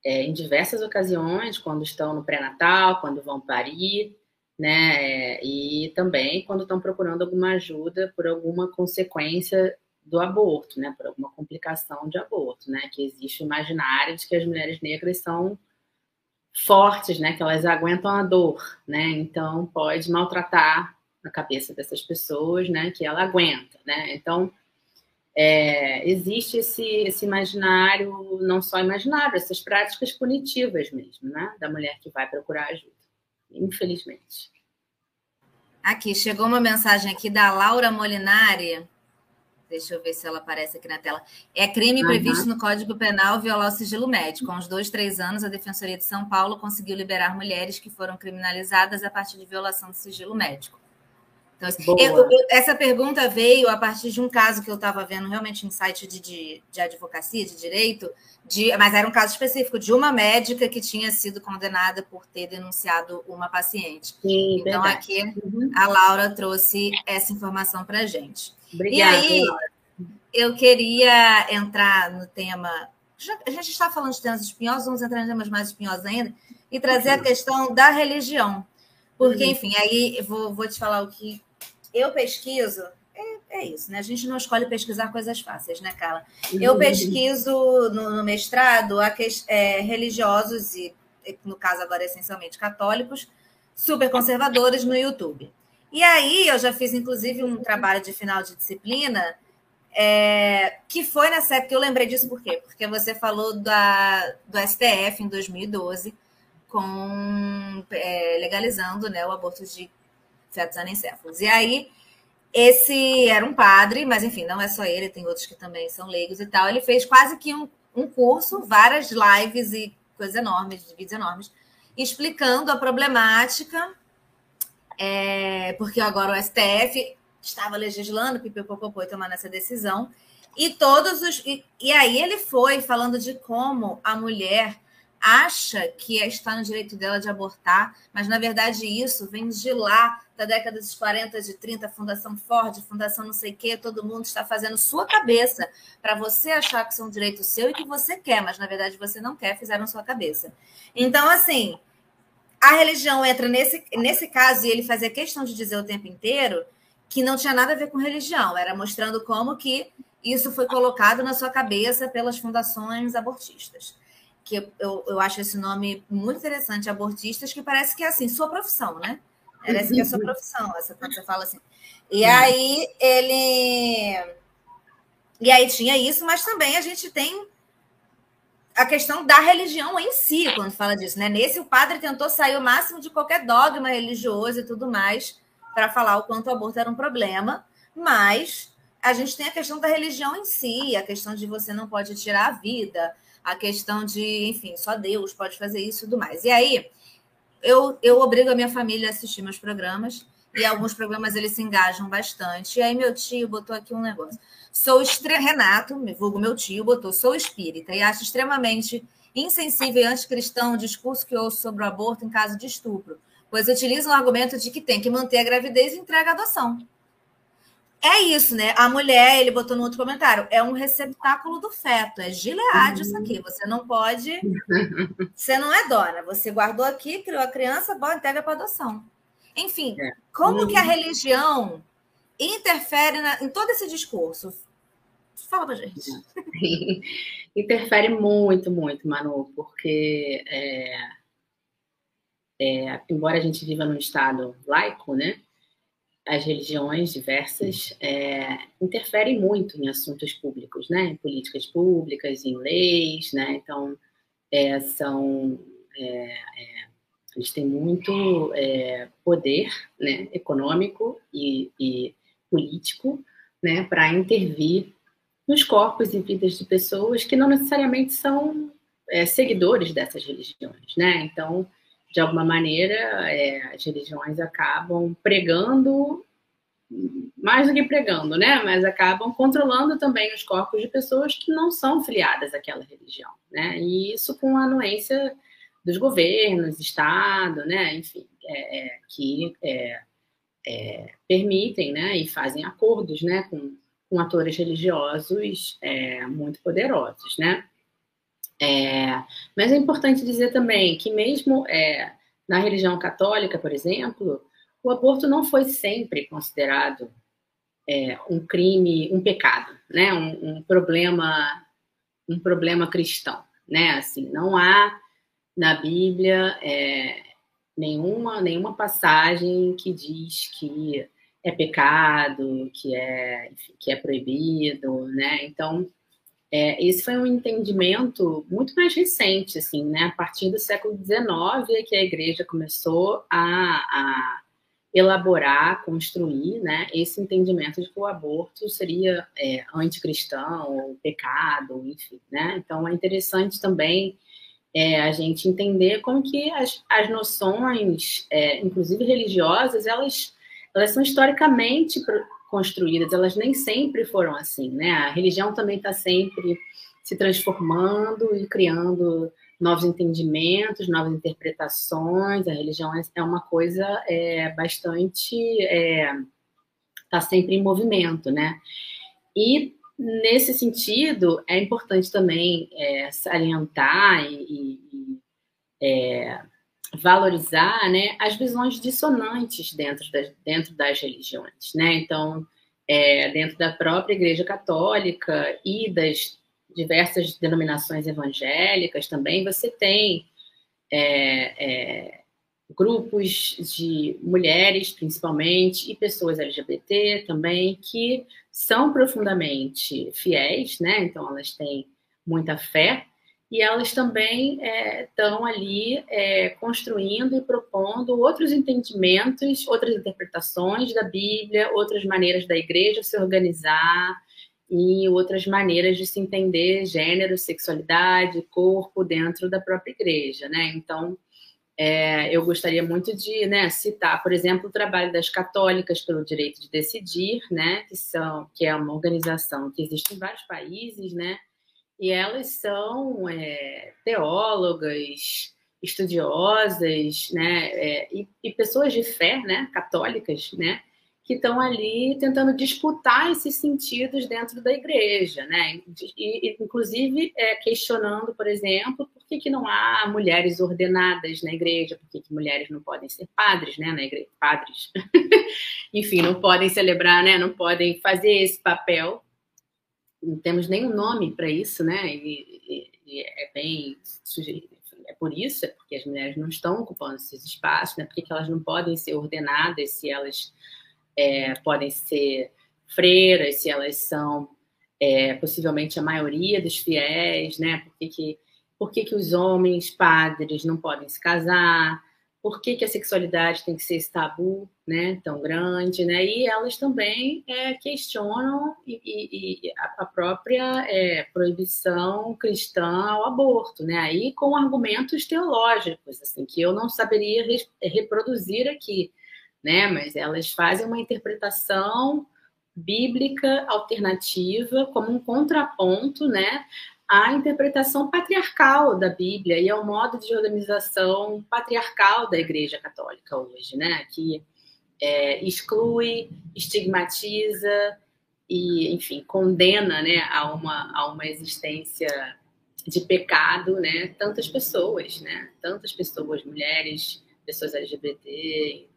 é, em diversas ocasiões, quando estão no pré-natal, quando vão parir, né, e também quando estão procurando alguma ajuda por alguma consequência do aborto, né, por alguma complicação de aborto, né, que existe o imaginário de que as mulheres negras são fortes, né, que elas aguentam a dor, né, então pode maltratar a cabeça dessas pessoas, né, que ela aguenta, né, então é, existe esse, esse imaginário, não só imaginário, essas práticas punitivas mesmo, né, da mulher que vai procurar ajuda, infelizmente. Aqui, chegou uma mensagem aqui da Laura Molinari, Deixa eu ver se ela aparece aqui na tela. É crime uhum. previsto no Código Penal violar o sigilo médico. Há uns dois, três anos, a Defensoria de São Paulo conseguiu liberar mulheres que foram criminalizadas a partir de violação do sigilo médico. Então, eu, eu, essa pergunta veio a partir de um caso que eu estava vendo realmente em site de, de, de, advocacia, de direito, de, mas era um caso específico de uma médica que tinha sido condenada por ter denunciado uma paciente. Sim, então, verdade. aqui uhum. a Laura trouxe essa informação para a gente. Obrigada. E aí, eu queria entrar no tema. Já, a gente está falando de temas espinhosos, vamos entrar em temas mais espinhosos ainda, e trazer a questão da religião. Porque, uhum. enfim, aí vou, vou te falar o que eu pesquiso. É, é, isso, né? A gente não escolhe pesquisar coisas fáceis, né, Carla? Eu uhum. pesquiso no, no mestrado a que, é, religiosos, e no caso agora essencialmente católicos, super conservadores no YouTube. E aí eu já fiz, inclusive, um trabalho de final de disciplina é, que foi nessa época, eu lembrei disso por quê? Porque você falou da, do STF em 2012, com, é, legalizando né, o aborto de fetos anencéfalos. E aí, esse era um padre, mas enfim, não é só ele, tem outros que também são leigos e tal. Ele fez quase que um, um curso, várias lives e coisas enormes, vídeos enormes, explicando a problemática é, porque agora o STF estava legislando, pipipopopô, e tomando essa decisão. E todos os. E, e, aí ele foi falando de como a mulher acha que está no direito dela de abortar, mas na verdade isso vem de lá, da década dos 40, de 30, Fundação Ford, Fundação não sei o quê, todo mundo está fazendo sua cabeça para você achar que isso é um direito seu e que você quer, mas na verdade você não quer, fizeram sua cabeça. Então, assim, a religião entra nesse, nesse caso, e ele fazia questão de dizer o tempo inteiro que não tinha nada a ver com religião, era mostrando como que isso foi colocado na sua cabeça pelas fundações abortistas. Que eu, eu, eu acho esse nome muito interessante, abortistas, que parece que é assim, sua profissão, né? Parece que é sua profissão, essa, quando você fala assim. E aí ele. E aí tinha isso, mas também a gente tem a questão da religião em si, quando fala disso, né? Nesse, o padre tentou sair o máximo de qualquer dogma religioso e tudo mais, para falar o quanto o aborto era um problema, mas a gente tem a questão da religião em si, a questão de você não pode tirar a vida, a questão de, enfim, só Deus pode fazer isso e tudo mais. E aí, eu, eu obrigo a minha família a assistir meus programas, e alguns programas eles se engajam bastante. E aí, meu tio botou aqui um negócio. Sou estre... Renato, vulgo meu tio, botou sou espírita e acho extremamente insensível e anticristão o discurso que ouço sobre o aborto em caso de estupro, pois utiliza o argumento de que tem que manter a gravidez e entrega a adoção. É isso, né? A mulher, ele botou no outro comentário, é um receptáculo do feto, é gileade isso aqui. Você não pode. Você não é dona. Você guardou aqui, criou a criança, bom, entrega para adoção. Enfim, é. como que a uhum. religião interfere na, em todo esse discurso? Fala pra gente. interfere muito, muito, Manu, porque é, é, embora a gente viva num estado laico, né? As religiões diversas é, interferem muito em assuntos públicos, né? Em políticas públicas, em leis, né? Então, é, são... É, é eles têm muito é, poder né, econômico e, e político né, para intervir nos corpos e vidas de pessoas que não necessariamente são é, seguidores dessas religiões, né? Então, de alguma maneira, é, as religiões acabam pregando, mais do que pregando, né? Mas acabam controlando também os corpos de pessoas que não são filiadas àquela religião, né? E isso com a anuência dos governos, Estado, né? Enfim, é, é, que é, é, permitem, né? E fazem acordos, né? Com, com atores religiosos é, muito poderosos, né? É, mas é importante dizer também que, mesmo é, na religião católica, por exemplo, o aborto não foi sempre considerado é, um crime, um pecado, né? Um, um, problema, um problema cristão, né? Assim, não há na Bíblia é, nenhuma nenhuma passagem que diz que é pecado, que é que é proibido, né? Então é, esse foi um entendimento muito mais recente, assim, né? A partir do século XIX é que a igreja começou a, a elaborar, construir, né? Esse entendimento de que o aborto seria é, anticristão, ou pecado, enfim, né? Então é interessante também é, a gente entender como que as, as noções, é, inclusive religiosas, elas, elas são historicamente construídas, elas nem sempre foram assim, né? A religião também está sempre se transformando e criando novos entendimentos, novas interpretações. A religião é uma coisa é, bastante está é, tá sempre em movimento, né? E nesse sentido é importante também é, salientar e, e é, valorizar né, as visões dissonantes dentro das, dentro das religiões. Né? Então, é, dentro da própria Igreja Católica e das diversas denominações evangélicas também, você tem é, é, grupos de mulheres, principalmente, e pessoas LGBT também, que são profundamente fiéis, né? Então, elas têm muita fé e elas também estão é, ali é, construindo e propondo outros entendimentos, outras interpretações da Bíblia, outras maneiras da igreja se organizar e outras maneiras de se entender gênero, sexualidade, corpo dentro da própria igreja, né? Então, é, eu gostaria muito de né, citar, por exemplo, o trabalho das católicas pelo direito de decidir, né, que são que é uma organização que existe em vários países, né, e elas são é, teólogas, estudiosas, né, é, e, e, pessoas de fé, né, católicas, né, que estão ali tentando disputar esses sentidos dentro da igreja, né, e, inclusive é, questionando, por exemplo, por que, que não há mulheres ordenadas na igreja, por que, que mulheres não podem ser padres, né, na igreja, padres, enfim, não podem celebrar, né, não podem fazer esse papel não temos nenhum nome para isso, né? E, e, e é bem sugerido. É por isso, é porque as mulheres não estão ocupando esses espaços, né? Porque que elas não podem ser ordenadas, se elas é, podem ser freiras, se elas são é, possivelmente a maioria dos fiéis, né? Por que, por que, que os homens padres não podem se casar? Por que, que, a sexualidade tem que ser esse tabu né, tão grande, né? E elas também é, questionam e, e, e a própria é, proibição cristã ao aborto, né? Aí com argumentos teológicos, assim, que eu não saberia re reproduzir aqui, né? Mas elas fazem uma interpretação bíblica alternativa como um contraponto, né, a interpretação patriarcal da Bíblia e ao modo de organização patriarcal da Igreja Católica hoje, né? Que é, exclui, estigmatiza e, enfim, condena, né, a uma, a uma existência de pecado, né? Tantas pessoas, né? Tantas pessoas, mulheres, pessoas LGBT,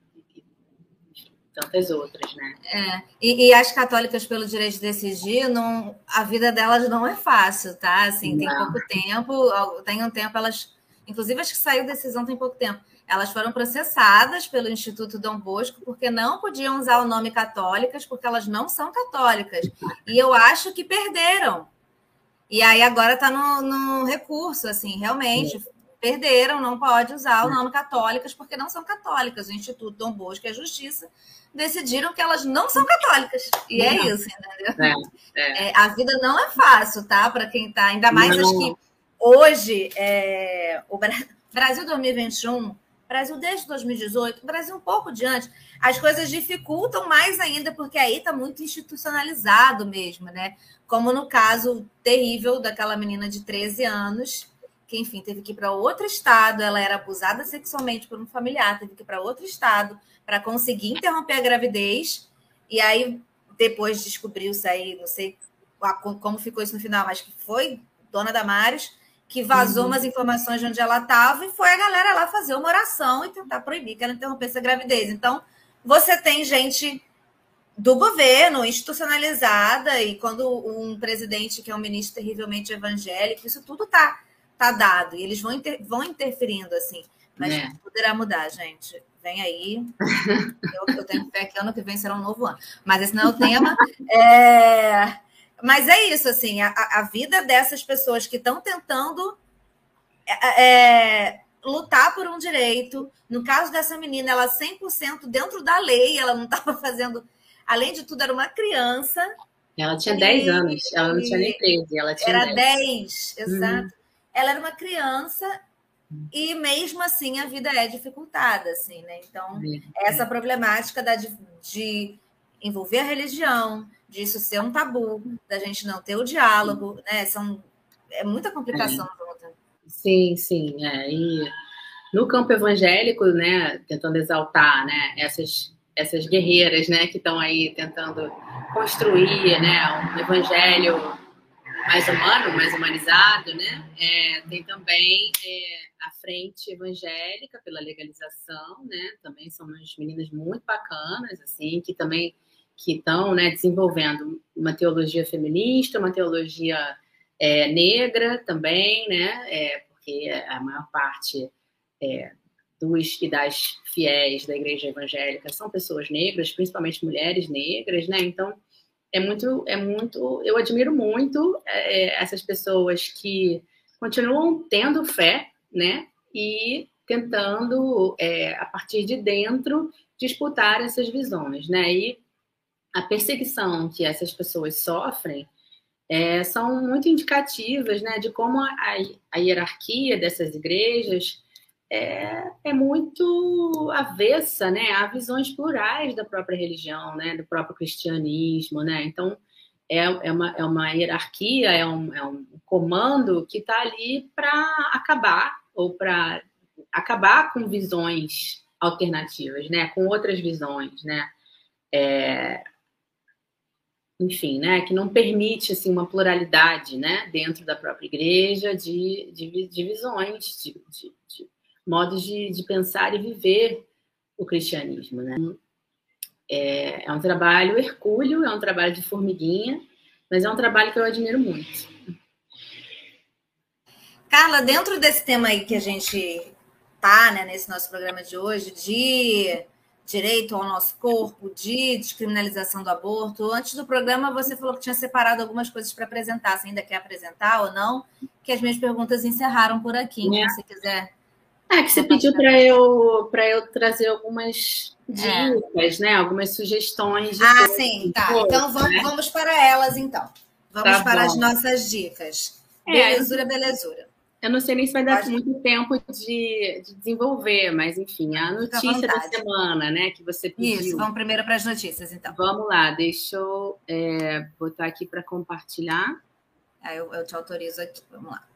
tantas outras, né? É. E, e, as católicas pelo direito de decidir, não, a vida delas não é fácil, tá? Assim, não. tem pouco tempo, tem um tempo elas, inclusive as que saiu decisão tem pouco tempo, elas foram processadas pelo Instituto Dom Bosco porque não podiam usar o nome católicas porque elas não são católicas. E eu acho que perderam. E aí agora está no, no, recurso, assim, realmente. Perderam, não pode usar o nome católicas porque não são católicas. O Instituto Dom Bosco e a Justiça decidiram que elas não são católicas. E é isso, entendeu? É, é. É, a vida não é fácil, tá? Para quem tá. Ainda mais não. acho que hoje, é, o Brasil 2021, Brasil desde 2018, Brasil um pouco diante, as coisas dificultam mais ainda, porque aí está muito institucionalizado mesmo, né? Como no caso terrível daquela menina de 13 anos que, enfim, teve que ir para outro estado, ela era abusada sexualmente por um familiar, teve que ir para outro estado para conseguir interromper a gravidez. E aí, depois descobriu-se aí, não sei como ficou isso no final, mas que foi Dona Damares que vazou uhum. umas informações de onde ela estava e foi a galera lá fazer uma oração e tentar proibir que ela interrompesse a gravidez. Então, você tem gente do governo institucionalizada e quando um presidente que é um ministro terrivelmente evangélico, isso tudo está tá dado. E eles vão, inter, vão interferindo, assim. Mas é. poderá mudar, gente. Vem aí. Eu, eu, tenho fé que ano que vem será um novo ano. Mas esse não é o tema. É... Mas é isso, assim, a, a vida dessas pessoas que estão tentando é, é, lutar por um direito. No caso dessa menina, ela 100% dentro da lei, ela não estava fazendo. Além de tudo, era uma criança. Ela tinha e... 10 anos, ela não tinha nem 13, ela tinha Era 10, 10 exato. Uhum ela era uma criança e mesmo assim a vida é dificultada, assim, né? Então, essa problemática da, de, de envolver a religião, disso ser um tabu, da gente não ter o diálogo, né? São, é muita complicação é. junto. Sim, sim. É. E no campo evangélico, né, tentando exaltar né, essas, essas guerreiras né, que estão aí tentando construir né, um evangelho mais humano, mais humanizado, né? É, tem também é, a frente evangélica pela legalização, né? Também são umas meninas muito bacanas, assim, que também que estão né, desenvolvendo uma teologia feminista, uma teologia é, negra também, né? É, porque a maior parte é, dos e das fiéis da igreja evangélica são pessoas negras, principalmente mulheres negras, né? Então é muito, é muito, eu admiro muito é, essas pessoas que continuam tendo fé, né? E tentando, é, a partir de dentro, disputar essas visões, né? E a perseguição que essas pessoas sofrem é, são muito indicativas, né? De como a, a hierarquia dessas igrejas é, é muito avessa né, a visões plurais da própria religião, né, do próprio cristianismo. Né? Então, é, é, uma, é uma hierarquia, é um, é um comando que está ali para acabar, ou para acabar com visões alternativas, né, com outras visões, né, é, enfim, né, que não permite assim uma pluralidade, né, dentro da própria igreja de, de, de visões, de, de, modos de, de pensar e viver o cristianismo. Né? É, é um trabalho hercúleo, é um trabalho de formiguinha, mas é um trabalho que eu admiro muito. Carla, dentro desse tema aí que a gente tá, né, nesse nosso programa de hoje, de direito ao nosso corpo, de descriminalização do aborto, antes do programa você falou que tinha separado algumas coisas para apresentar. Você ainda quer apresentar ou não? Que as minhas perguntas encerraram por aqui. É. Se você quiser É que você pediu para eu para eu trazer algumas é. dicas, é. né? Algumas sugestões. ah, coisa, sim, tá. Coisa, então vamos, né? vamos para elas, então. Vamos tá para bom. as nossas dicas. É, belezura, belezura. Eu não sei nem se vai dar Pode... muito tempo de, de, desenvolver, mas enfim, a notícia da semana, né, que você pediu. Isso, vamos primeiro para as notícias, então. Vamos lá, deixa eu é, botar aqui para compartilhar. Eu, eu te autorizo aqui, vamos lá.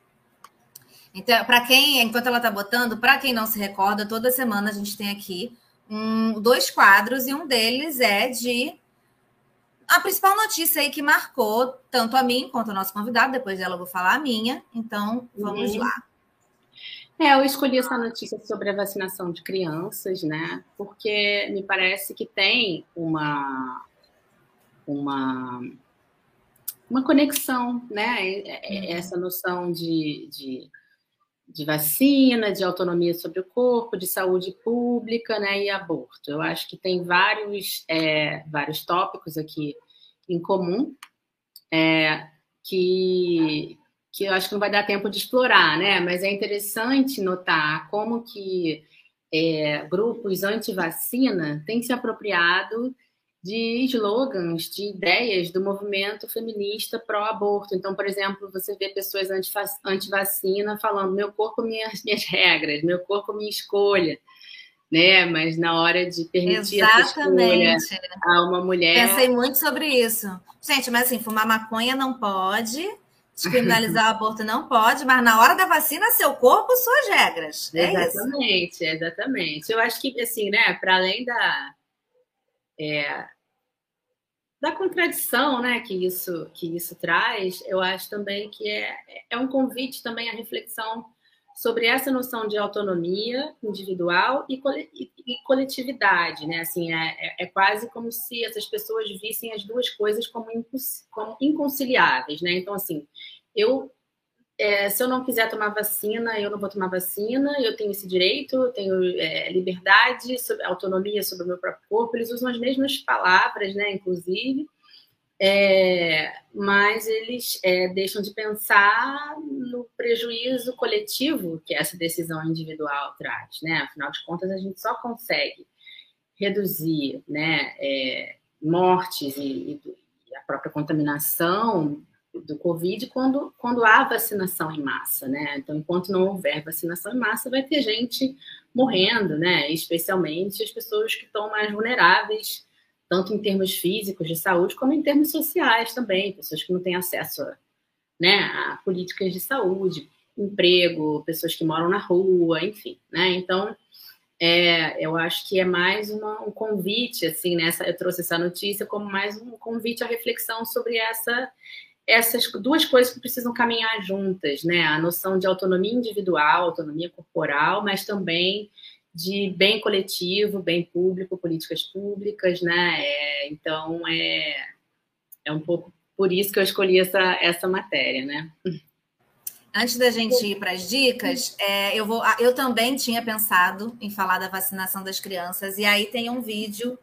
Então, para quem, enquanto ela está botando, para quem não se recorda, toda semana a gente tem aqui um, dois quadros e um deles é de a principal notícia aí que marcou tanto a mim quanto o nosso convidado, depois dela eu vou falar a minha, então vamos uhum. lá. É, eu escolhi essa notícia sobre a vacinação de crianças, né? Porque me parece que tem uma uma uma conexão, né? Uhum. Essa noção de, de de vacina, de autonomia sobre o corpo, de saúde pública né, e aborto. Eu acho que tem vários, é, vários tópicos aqui em comum é, que, que eu acho que não vai dar tempo de explorar, né? mas é interessante notar como que é, grupos anti-vacina têm se apropriado de slogans, de ideias do movimento feminista pró-aborto. Então, por exemplo, você vê pessoas anti-vacina falando meu corpo, minhas, minhas regras, meu corpo, minha escolha. Né? Mas na hora de permitir Exatamente. essa escolha a uma mulher... Pensei muito sobre isso. Gente, mas assim, fumar maconha não pode, descriminalizar o aborto não pode, mas na hora da vacina, seu corpo, suas regras. É exatamente, isso? exatamente. Eu acho que, assim, né, para além da é, da contradição né, que, isso, que isso traz, eu acho também que é, é um convite também à reflexão sobre essa noção de autonomia individual e, coletividade, né? Assim, é, é, é quase como se essas pessoas vissem as duas coisas como, inconciliáveis, né? Então, assim, eu é, se eu não quiser tomar vacina, eu não vou tomar vacina, eu tenho esse direito, eu tenho é, liberdade, autonomia sobre o meu próprio corpo, eles usam as mesmas palavras, né, inclusive, é, mas eles é, deixam de pensar no prejuízo coletivo que essa decisão individual traz, né, afinal de contas, a gente só consegue reduzir, né, é, mortes e, e a própria contaminação do Covid quando, quando há vacinação em massa, né? Então, enquanto não houver vacinação em massa, vai ter gente morrendo, né? Especialmente as pessoas que estão mais vulneráveis, tanto em termos físicos de saúde, como em termos sociais também, pessoas que não têm acesso a, né, a políticas de saúde, emprego, pessoas que moram na rua, enfim, né? Então, é, eu acho que é mais uma, um convite, assim, nessa, né? eu trouxe essa notícia como mais um convite à reflexão sobre essa essas duas coisas que precisam caminhar juntas, né? A noção de autonomia individual, autonomia corporal, mas também de bem coletivo, bem público, políticas públicas, né? É, então é, é um pouco por isso que eu escolhi essa, essa matéria, né? Antes da gente ir para as dicas, é, eu, vou, eu também tinha pensado em falar da vacinação das crianças, e aí tem um vídeo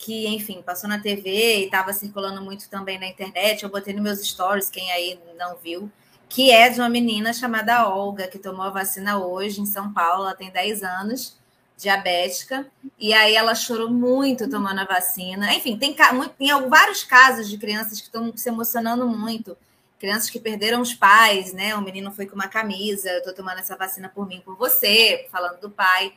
que, enfim, passou na TV e estava circulando muito também na internet. Eu botei nos meus stories, quem aí não viu, que é de uma menina chamada Olga, que tomou a vacina hoje em São Paulo, ela tem 10 anos, diabética, e aí ela chorou muito tomando a vacina. Enfim, tem, tem vários casos de crianças que estão se emocionando muito. Crianças que perderam os pais, né? O menino foi com uma camisa, eu estou tomando essa vacina por mim, por você, falando do pai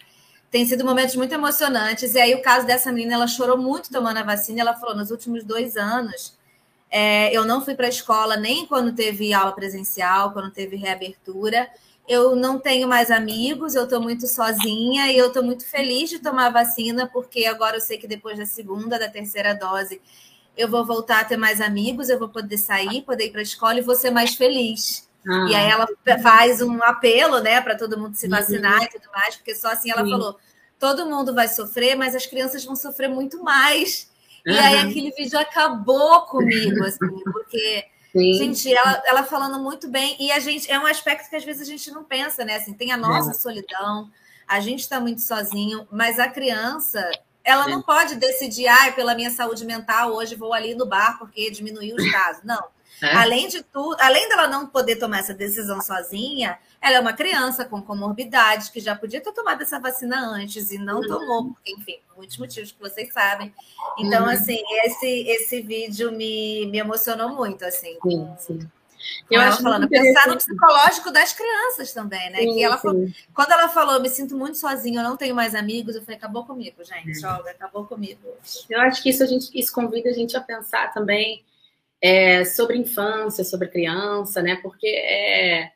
tem sido momentos muito emocionantes. E aí, o caso dessa menina, ela chorou muito tomando a vacina. Ela falou: nos últimos dois anos, é, eu não fui para a escola nem quando teve aula presencial, quando teve reabertura. Eu não tenho mais amigos, eu estou muito sozinha e eu estou muito feliz de tomar a vacina, porque agora eu sei que depois da segunda, da terceira dose, eu vou voltar a ter mais amigos, eu vou poder sair, poder ir para a escola e vou ser mais feliz. Ah. E aí ela faz um apelo, né, para todo mundo se vacinar uhum. e tudo mais, porque só assim ela Sim. falou: todo mundo vai sofrer, mas as crianças vão sofrer muito mais. Uhum. E aí aquele vídeo acabou comigo, assim, porque Sim. Gente, ela, ela falando muito bem, e a gente é um aspecto que às vezes a gente não pensa, né? Assim, tem a nossa é. solidão, a gente está muito sozinho, mas a criança, Ela não pode decidir, ah, pela minha saúde mental, hoje vou ali no bar porque diminuiu os casos. Não. É. Além de tudo, além dela não poder tomar essa decisão sozinha, ela é uma criança com comorbidades que já podia ter tomado essa vacina antes e não uhum. tomou, porque, enfim, muitos motivos que vocês sabem. Então, uhum. assim, esse, esse vídeo me, me emocionou muito, assim. Sim, sim. Eu acho falando, pensar no psicológico das crianças também, né? Sim, que ela falou, quando ela falou, me sinto muito sozinha, eu não tenho mais amigos, eu falei, acabou comigo, gente, joga, acabou comigo. Eu acho que isso a gente isso convida a gente a pensar também é, sobre infância, sobre criança, né? Porque é,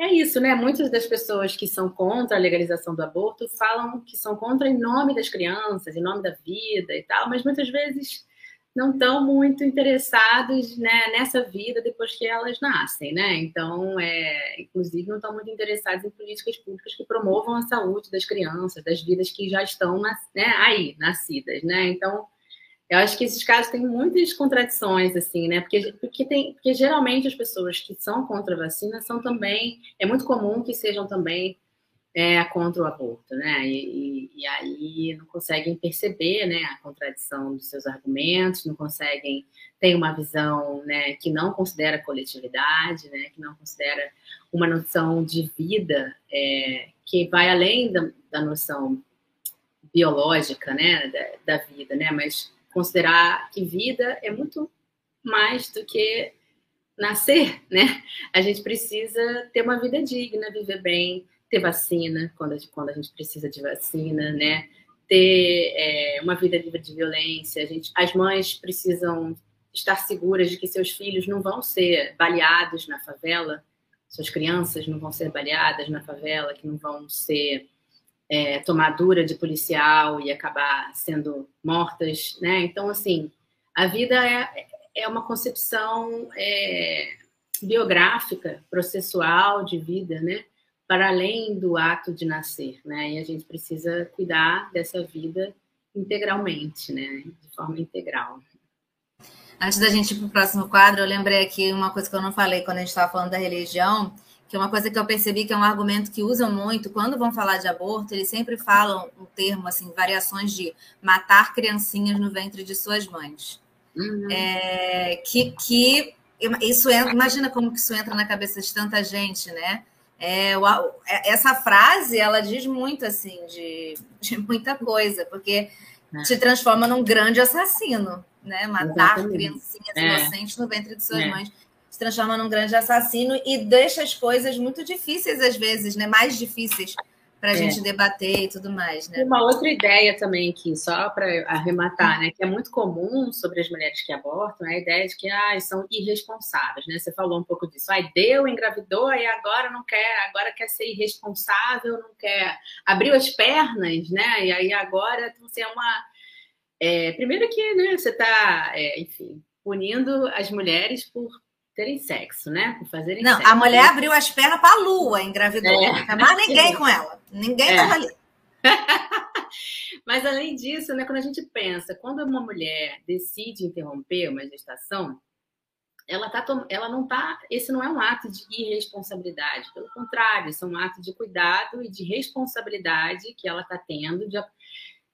é isso, né? Muitas das pessoas que são contra a legalização do aborto falam que são contra em nome das crianças, em nome da vida e tal, mas muitas vezes não estão muito interessados né, nessa vida depois que elas nascem, né? Então, é, inclusive, não estão muito interessados em políticas públicas que promovam a saúde das crianças, das vidas que já estão né, aí, nascidas, né? Então, eu acho que esses casos têm muitas contradições, assim, né? Porque, porque, tem, porque geralmente as pessoas que são contra a vacina são também. É muito comum que sejam também é, contra o aborto, né? E, e, e, aí não conseguem perceber né, a contradição dos seus argumentos, não conseguem ter uma visão né, que não considera coletividade, né, que não considera uma noção de vida é, que vai além da, da noção biológica né, da, da vida, né? Mas considerar que vida é muito mais do que nascer, né? A gente precisa ter uma vida digna, viver bem, ter vacina quando a gente, quando a gente precisa de vacina, né? Ter é, uma vida livre de violência. A gente, as mães precisam estar seguras de que seus filhos não vão ser baleados na favela, suas crianças não vão ser baleadas na favela, que não vão ser é, tomadura de policial e acabar sendo mortas, né? Então, assim, a vida é, é uma concepção é, biográfica, processual de vida, né? Para além do ato de nascer, né? E a gente precisa cuidar dessa vida integralmente, né? De forma integral. Antes da gente ir para o próximo quadro, eu lembrei aqui uma coisa que eu não falei quando a gente estava falando da religião, que é uma coisa que eu percebi que é um argumento que usam muito quando vão falar de aborto, eles sempre falam um termo assim, variações de matar criancinhas no ventre de suas mães. Uhum. É, que, que isso é, imagina como que isso entra na cabeça de tanta gente, né? É, é, essa frase ela diz muito assim de, de muita coisa, porque é. te transforma num grande assassino, né? Matar Exatamente. criancinhas é. inocentes no ventre de suas é. mães transforma num grande assassino e deixa as coisas muito difíceis às vezes, né? Mais difíceis para a é. gente debater e tudo mais, né? Uma outra ideia também aqui, só para arrematar, né? Que é muito comum sobre as mulheres que abortam, é a ideia de que ah, são irresponsáveis, né? Você falou um pouco disso. Ai, deu, engravidou e agora não quer, agora quer ser irresponsável, não quer. Abriu as pernas, né? E aí agora você é uma. É, primeiro que né, você está, é, enfim, punindo as mulheres por terem sexo, né? Por fazerem Não, sexo. a mulher abriu as pernas para a lua, engravidou. É. Não mais ninguém com ela. Ninguém estava é. ali. Mas além disso, né, quando a gente pensa, quando uma mulher decide interromper uma gestação, ela, tá, ela não tá. Esse não é um ato de irresponsabilidade, pelo contrário, isso é um ato de cuidado e de responsabilidade que ela está tendo de,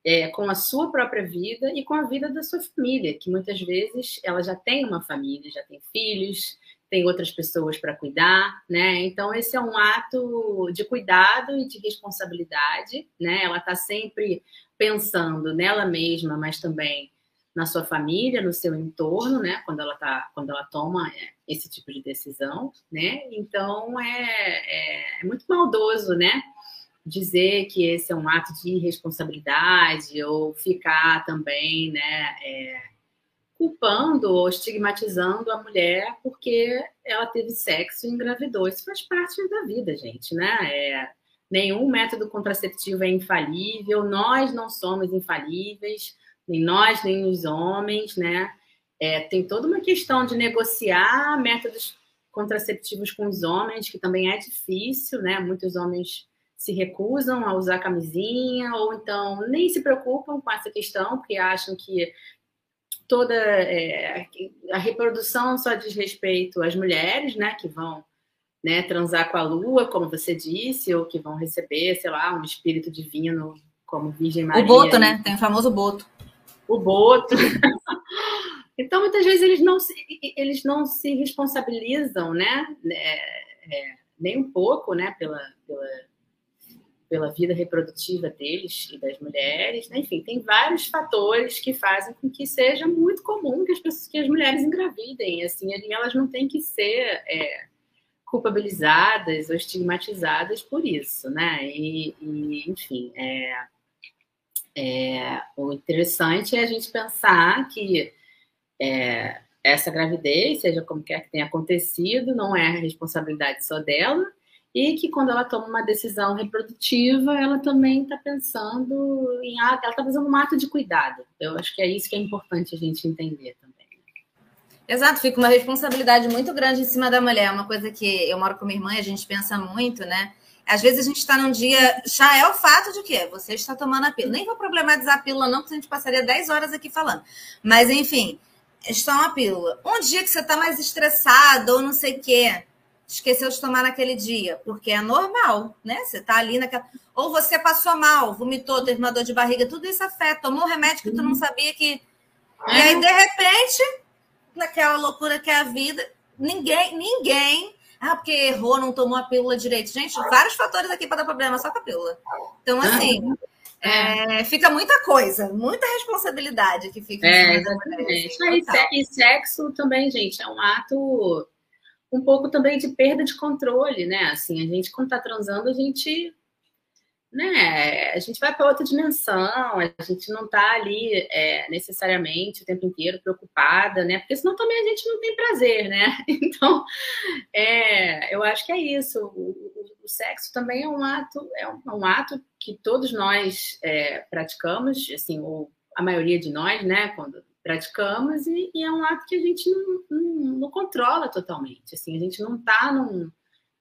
é, com a sua própria vida e com a vida da sua família, que muitas vezes ela já tem uma família, já tem filhos, tem outras pessoas para cuidar, né? Então esse é um ato de cuidado e de responsabilidade, né? Ela está sempre pensando nela mesma, mas também na sua família, no seu entorno, né? Quando ela tá, quando ela toma é, esse tipo de decisão, né? Então é, é, é muito maldoso, né? Dizer que esse é um ato de irresponsabilidade ou ficar também, né, é, culpando ou estigmatizando a mulher porque ela teve sexo e engravidou. Isso faz parte da vida, gente, né? É, nenhum método contraceptivo é infalível, nós não somos infalíveis, nem nós, nem os homens, né? É, tem toda uma questão de negociar métodos contraceptivos com os homens, que também é difícil, né? Muitos homens se recusam a usar camisinha ou então nem se preocupam com essa questão porque acham que toda é, a reprodução só diz respeito às mulheres, né, que vão né, transar com a lua, como você disse, ou que vão receber, sei lá, um espírito divino como Virgem Maria. O Boto, né? Tem o famoso Boto. O Boto. então, muitas vezes, eles não se, eles não se responsabilizam, né? É, é, nem um pouco, né? Pela, pela, pela vida reprodutiva deles e das mulheres. Né? Enfim, tem vários fatores que fazem com que seja muito comum que as, pessoas, que as mulheres engravidem. Assim, elas não têm que ser... É, culpabilizadas ou estigmatizadas por isso, né? E, e enfim, é, é, o interessante é a gente pensar que é, essa gravidez, seja como quer que tenha acontecido, não é a responsabilidade só dela, e que quando ela toma uma decisão reprodutiva, ela também está pensando em ela está fazendo um ato de cuidado. Eu acho que é isso que é importante a gente entender também. Exato, fica uma responsabilidade muito grande em cima da mulher. Uma coisa que eu moro com minha irmã e a gente pensa muito, né? Às vezes a gente está num dia. Já é o fato de que você está tomando a pílula. Nem vou problematizar a pílula, não, porque a gente passaria 10 horas aqui falando. Mas, enfim, está uma pílula. Um dia que você está mais estressado ou não sei o quê, esqueceu de tomar naquele dia, porque é normal, né? Você está ali naquela. Ou você passou mal, vomitou, teve uma dor de barriga, tudo isso afeta. Tomou um remédio que tu não uhum. sabia que. E aí, de repente, naquela loucura que é a vida. Ninguém, ninguém. Ah, porque errou, não tomou a pílula direito. Gente, vários fatores aqui para dar problema só com a pílula. Então, assim, é, fica muita coisa, muita responsabilidade que fica. É, exatamente. E, e sexo também, gente, é um ato um pouco também de perda de controle, né? Assim, a gente, quando tá transando, a gente né, a gente vai para outra dimensão, a gente não está ali é, necessariamente o tempo inteiro preocupada, né? Porque senão também a gente não tem prazer, né? Então, é, eu acho que é isso. O, o, o, sexo também é um ato, é um, é um ato que todos nós é, praticamos, assim, ou a maioria de nós, né? Quando praticamos, e, e é um ato que a gente não, não, não controla totalmente. Assim, a gente não está num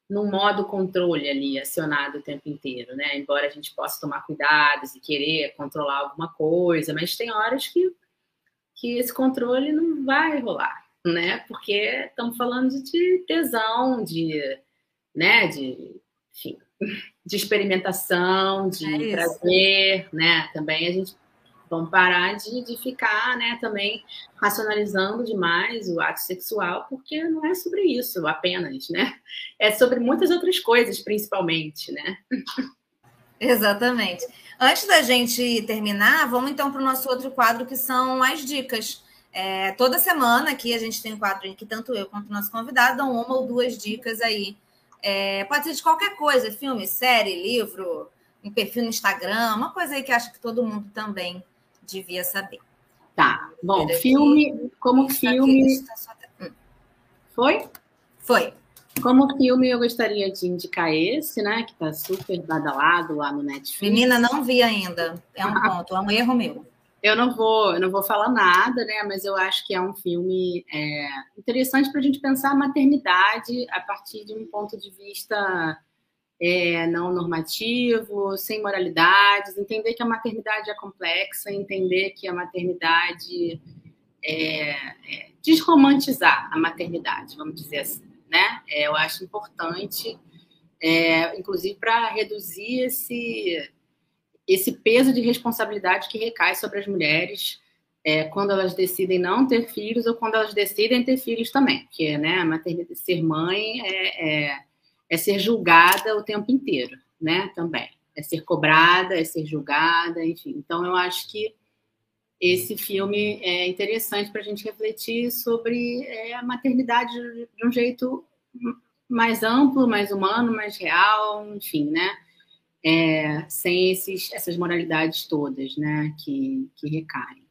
num modo controle ali acionado o tempo inteiro, né? Embora a gente possa tomar cuidados e querer controlar alguma coisa, mas tem horas que, que esse controle não vai rolar, né? Porque estamos falando de tesão, de, né? De, enfim, de experimentação, de é prazer, né? Também a gente Vamos parar de, de ficar, né, também racionalizando demais o ato sexual, porque não é sobre isso apenas, né? É sobre muitas outras coisas, principalmente, né? Exatamente. Antes da gente terminar, vamos então para o nosso outro quadro, que são as dicas. É, toda semana aqui a gente tem um quadro em que tanto eu quanto o nosso convidado dão uma ou duas dicas aí. É, pode ser de qualquer coisa, filme, série, livro, um perfil no Instagram, uma coisa aí que acho que todo mundo também devia saber. Tá. Bom, filme, como filme. Hum. Foi? Foi. Como filme, eu gostaria de indicar esse, né? Que tá super badalado lá no Netflix. Menina, não vi ainda. É um ponto, é um erro meu. Eu não vou, eu não vou falar nada, né? Mas eu acho que é um filme é, interessante para a gente pensar a maternidade a partir de um ponto de vista é, não normativo, sem moralidades, entender que a maternidade é complexa, entender que a maternidade é, é desromantizar a maternidade, vamos dizer assim, né? É, eu acho importante, é, inclusive para reduzir esse esse peso de responsabilidade que recai sobre as mulheres é, quando elas decidem não ter filhos ou quando elas decidem ter filhos também, porque né, a maternidade, ser mãe é, é ser julgada o tempo inteiro, né? Também. É ser cobrada, é ser julgada, enfim. Então, eu acho que esse filme é interessante para a gente refletir sobre é, a maternidade de um jeito mais amplo, mais humano, mais real, enfim, né? É, sem esses, essas moralidades todas, né? Que, que recaem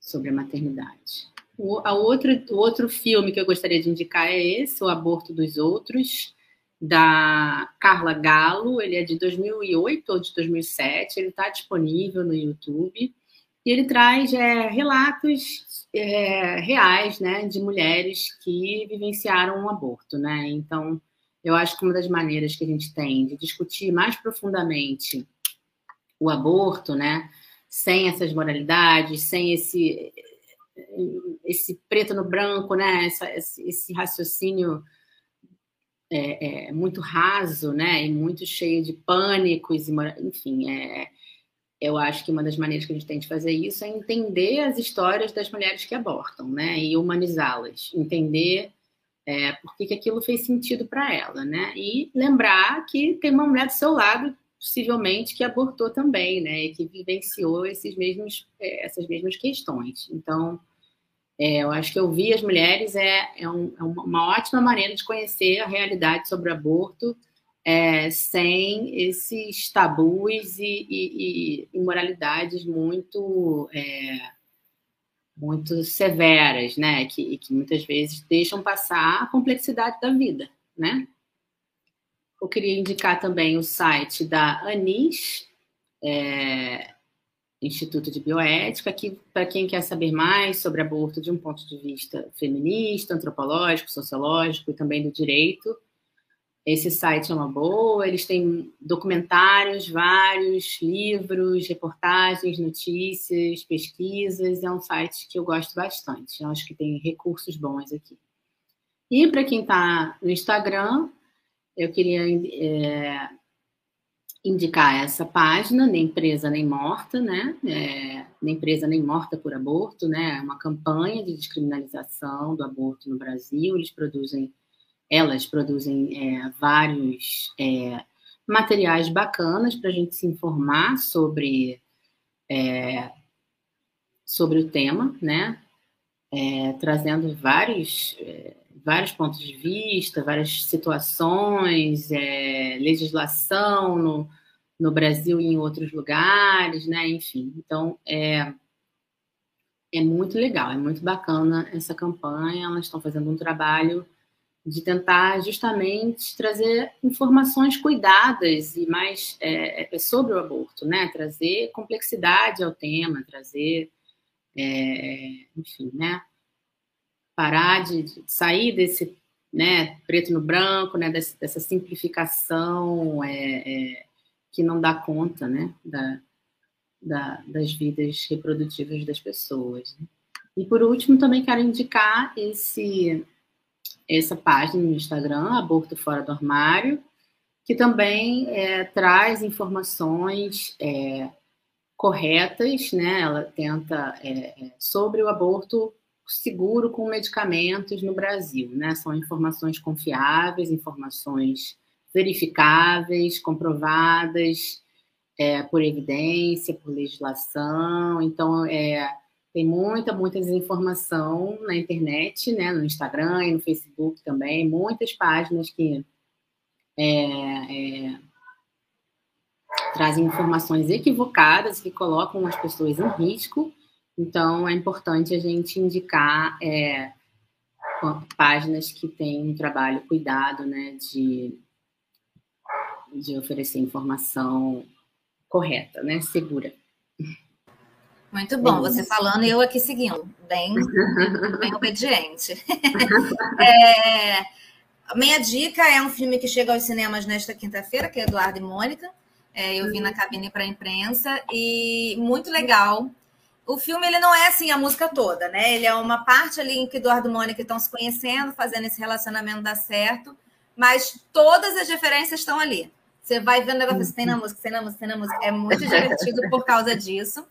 sobre a maternidade. O, a outro, o outro filme que eu gostaria de indicar é esse, O Aborto dos Outros, da Carla Galo, ele é de 2008 ou de 2007, ele está disponível no YouTube, e ele traz é, relatos é, reais né, de mulheres que vivenciaram um aborto. Né? Então, eu acho que uma das maneiras que a gente tem de discutir mais profundamente o aborto, né, sem essas moralidades, sem esse, esse preto no branco, né, essa, esse raciocínio é, é, muito raso, né, e muito cheio de pânicos, enfim, é, eu acho que uma das maneiras que a gente tem de fazer isso é entender as histórias das mulheres que abortam, né? E humanizá-las, entender é, por que, que aquilo fez sentido para ela, né? E lembrar que tem uma mulher do seu lado, possivelmente, que abortou também, né? E que vivenciou esses mesmos, é, essas mesmas questões. Então, é, eu acho que ouvir as mulheres é, é, um, é, uma ótima maneira de conhecer a realidade sobre o aborto é, sem esses tabus e, e, e imoralidades muito é, muito severas, né? Que, que muitas vezes deixam passar a complexidade da vida, né? Eu queria indicar também o site da Anis, é, Instituto de Bioética, que para quem quer saber mais sobre aborto de um ponto de vista feminista, antropológico, sociológico e também do direito, esse site é uma boa. Eles têm documentários, vários livros, reportagens, notícias, pesquisas. É um site que eu gosto bastante. Eu acho que tem recursos bons aqui. E para quem está no Instagram, eu queria é, indicar essa página, Nem Presa Nem Morta, né? É, nem Presa Nem Morta por Aborto, né? É uma campanha de descriminalização do aborto no Brasil. Eles produzem, elas produzem é, vários é, materiais bacanas para a gente se informar sobre, é, sobre o tema, né? É, trazendo vários vários pontos de vista, várias situações, é, legislação no, no Brasil e em outros lugares, né? Enfim, então é, é muito legal, é muito bacana essa campanha. Elas estão fazendo um trabalho de tentar justamente trazer informações cuidadas e mais é, é sobre o aborto, né? Trazer complexidade ao tema, trazer, é, enfim, né? Parar de, de sair desse né, preto no branco, né, dessa, dessa simplificação é, é, que não dá conta né, da, da, das vidas reprodutivas das pessoas. E por último, também quero indicar esse, essa página no Instagram, Aborto Fora do Armário, que também é, traz informações é, corretas, né? Ela tenta é, é sobre o aborto seguro com medicamentos no Brasil, né? São informações confiáveis, informações verificáveis, comprovadas é, por evidência, por legislação. Então, é, tem muita, muita desinformação na internet, né? No Instagram e no Facebook também, muitas páginas que é, é trazem informações equivocadas que colocam as pessoas em risco então, é importante a gente indicar é, páginas que têm um trabalho cuidado, né, de, de oferecer informação correta, né, segura. Muito bom, você falando e eu aqui seguindo, bem, bem obediente. é, a minha dica é um filme que chega aos cinemas nesta quinta-feira, que é Eduardo e Mônica. É, eu vi na cabine para a imprensa e muito legal o filme ele não é assim a música toda, né? Ele é uma parte ali em que Eduardo e Mônica estão se conhecendo, fazendo esse relacionamento dar certo, mas todas as referências estão ali. Você vai vendo o negócio, assim, tem na música, tem na música, tem na música. É muito divertido por causa disso.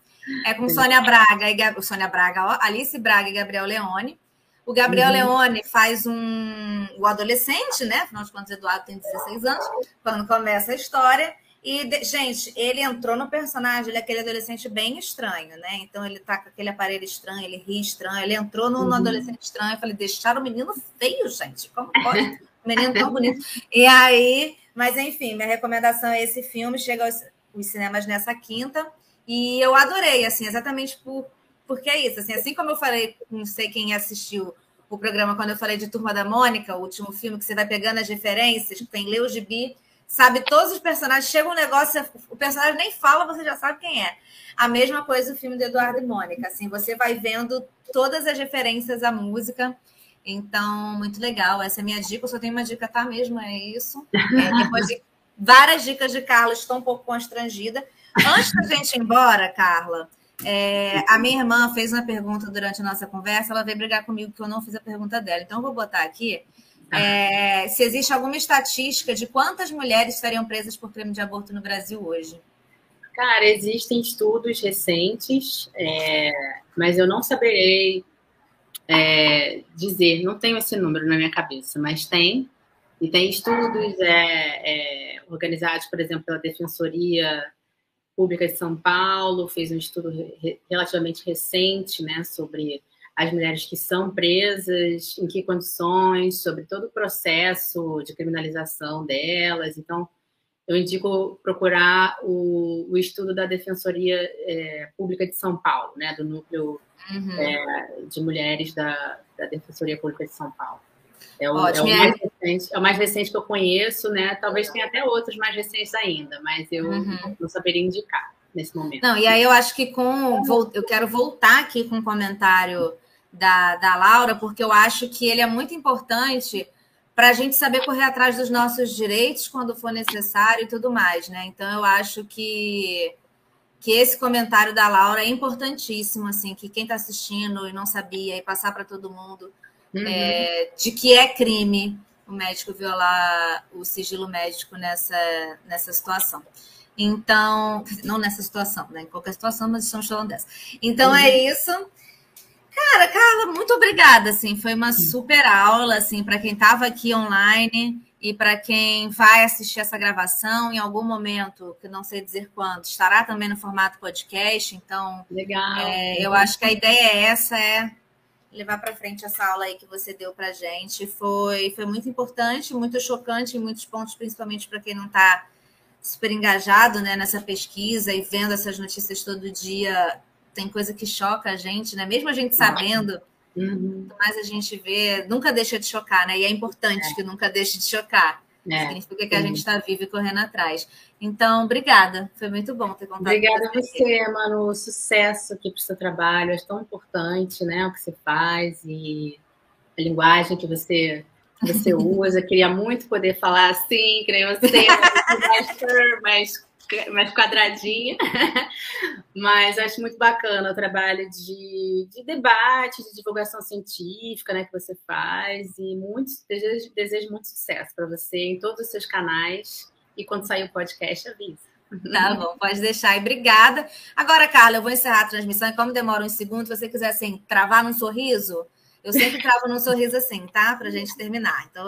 É com Sônia Braga e Sônia Braga, ó, Alice Braga e Gabriel Leone. O Gabriel uhum. Leone faz um o adolescente, né? Afinal de contas, Eduardo tem 16 anos, quando começa a história. E, gente, ele entrou no personagem, ele é aquele adolescente bem estranho, né? Então ele tá com aquele aparelho estranho, ele ri estranho, ele entrou no, uhum. no adolescente estranho. Eu falei, deixaram o menino feio, gente. Como pode? O menino tão bonito. E aí, mas enfim, minha recomendação é esse filme, chega aos, aos cinemas nessa quinta. E eu adorei, assim, exatamente por, porque é isso. Assim, assim como eu falei, não sei quem assistiu o programa quando eu falei de Turma da Mônica, o último filme que você vai pegando as referências, tem Leu Gibi sabe todos os personagens. Chega um negócio, o personagem nem fala, você já sabe quem é. A mesma coisa o filme do Eduardo e Mônica. Assim, você vai vendo todas as referências à música. Então, muito legal. Essa é a minha dica. Eu só tenho uma dica, tá mesmo? É isso. É, depois de várias dicas de Carla, estou um pouco constrangida. Antes da gente ir embora, Carla, é, a minha irmã fez uma pergunta durante a nossa conversa. Ela veio brigar comigo que eu não fiz a pergunta dela. Então, eu vou botar aqui é, se existe alguma estatística de quantas mulheres estariam presas por crime de aborto no Brasil hoje. Cara, existem estudos recentes, é, mas eu não saberei é, dizer, não tenho esse número na minha cabeça, mas tem. E tem estudos é, é organizados, por exemplo, pela Defensoria Pública de São Paulo, fez um estudo re relativamente recente né, sobre as mulheres que são presas, em que condições, sobre todo o processo de criminalização delas. Então, eu indico procurar o, o estudo da Defensoria é, Pública de São Paulo, né, do núcleo uhum. é, de mulheres da, da, Defensoria Pública de São Paulo. É o, é o, mais recente, é o mais recente que eu conheço, né? Talvez tenha até outros mais recentes ainda, mas eu uhum. não saberia indicar nesse momento. Não, e aí eu acho que com. Eu quero voltar aqui com um comentário da, da Laura, porque eu acho que ele é muito importante para a gente saber correr atrás dos nossos direitos quando for necessário e tudo mais, né? Então eu acho que que esse comentário da Laura é importantíssimo, assim, que quem está assistindo e não sabia e passar para todo mundo uhum. é, de que é crime o médico violar o sigilo médico nessa, nessa situação. Então, não nessa situação, né? Em qualquer situação, mas estamos falando dessa. Então é uhum. é isso. Cara, Carla, muito obrigada, assim, foi uma super aula, assim, para quem estava aqui online e para quem vai assistir essa gravação em algum momento, que não sei dizer quando, estará também no formato podcast, então... Legal. É, eu acho que a ideia é essa, é levar para frente essa aula aí que você deu para gente. Foi, foi muito importante, muito chocante em muitos pontos, principalmente para quem não está super engajado né, nessa pesquisa e vendo essas notícias todo dia tem coisa que choca a gente, né? Mesmo a gente sabendo, uhum. mais a gente vê, nunca deixa de chocar, né? E é importante é. que nunca deixe de chocar. É. Significa que a gente está vivo e correndo atrás. Então, obrigada. Foi muito bom ter contado Obrigada a você, Manu. Sucesso aqui para o seu trabalho. É tão importante, né? O que você faz e a linguagem que você você usa. Queria muito poder falar assim, creio você, mas mais quadradinha, mas acho muito bacana o trabalho de, de, debate, de divulgação científica né, que você faz e muito, desejo, desejo muito sucesso para você em todos os seus canais e quando sair o podcast, avisa. Tá bom, pode deixar. E obrigada. Agora, Carla, eu vou encerrar a transmissão e como demora um segundo, se você quiser assim, travar num sorriso, eu sempre travo num sorriso assim, tá? Para gente terminar. Então,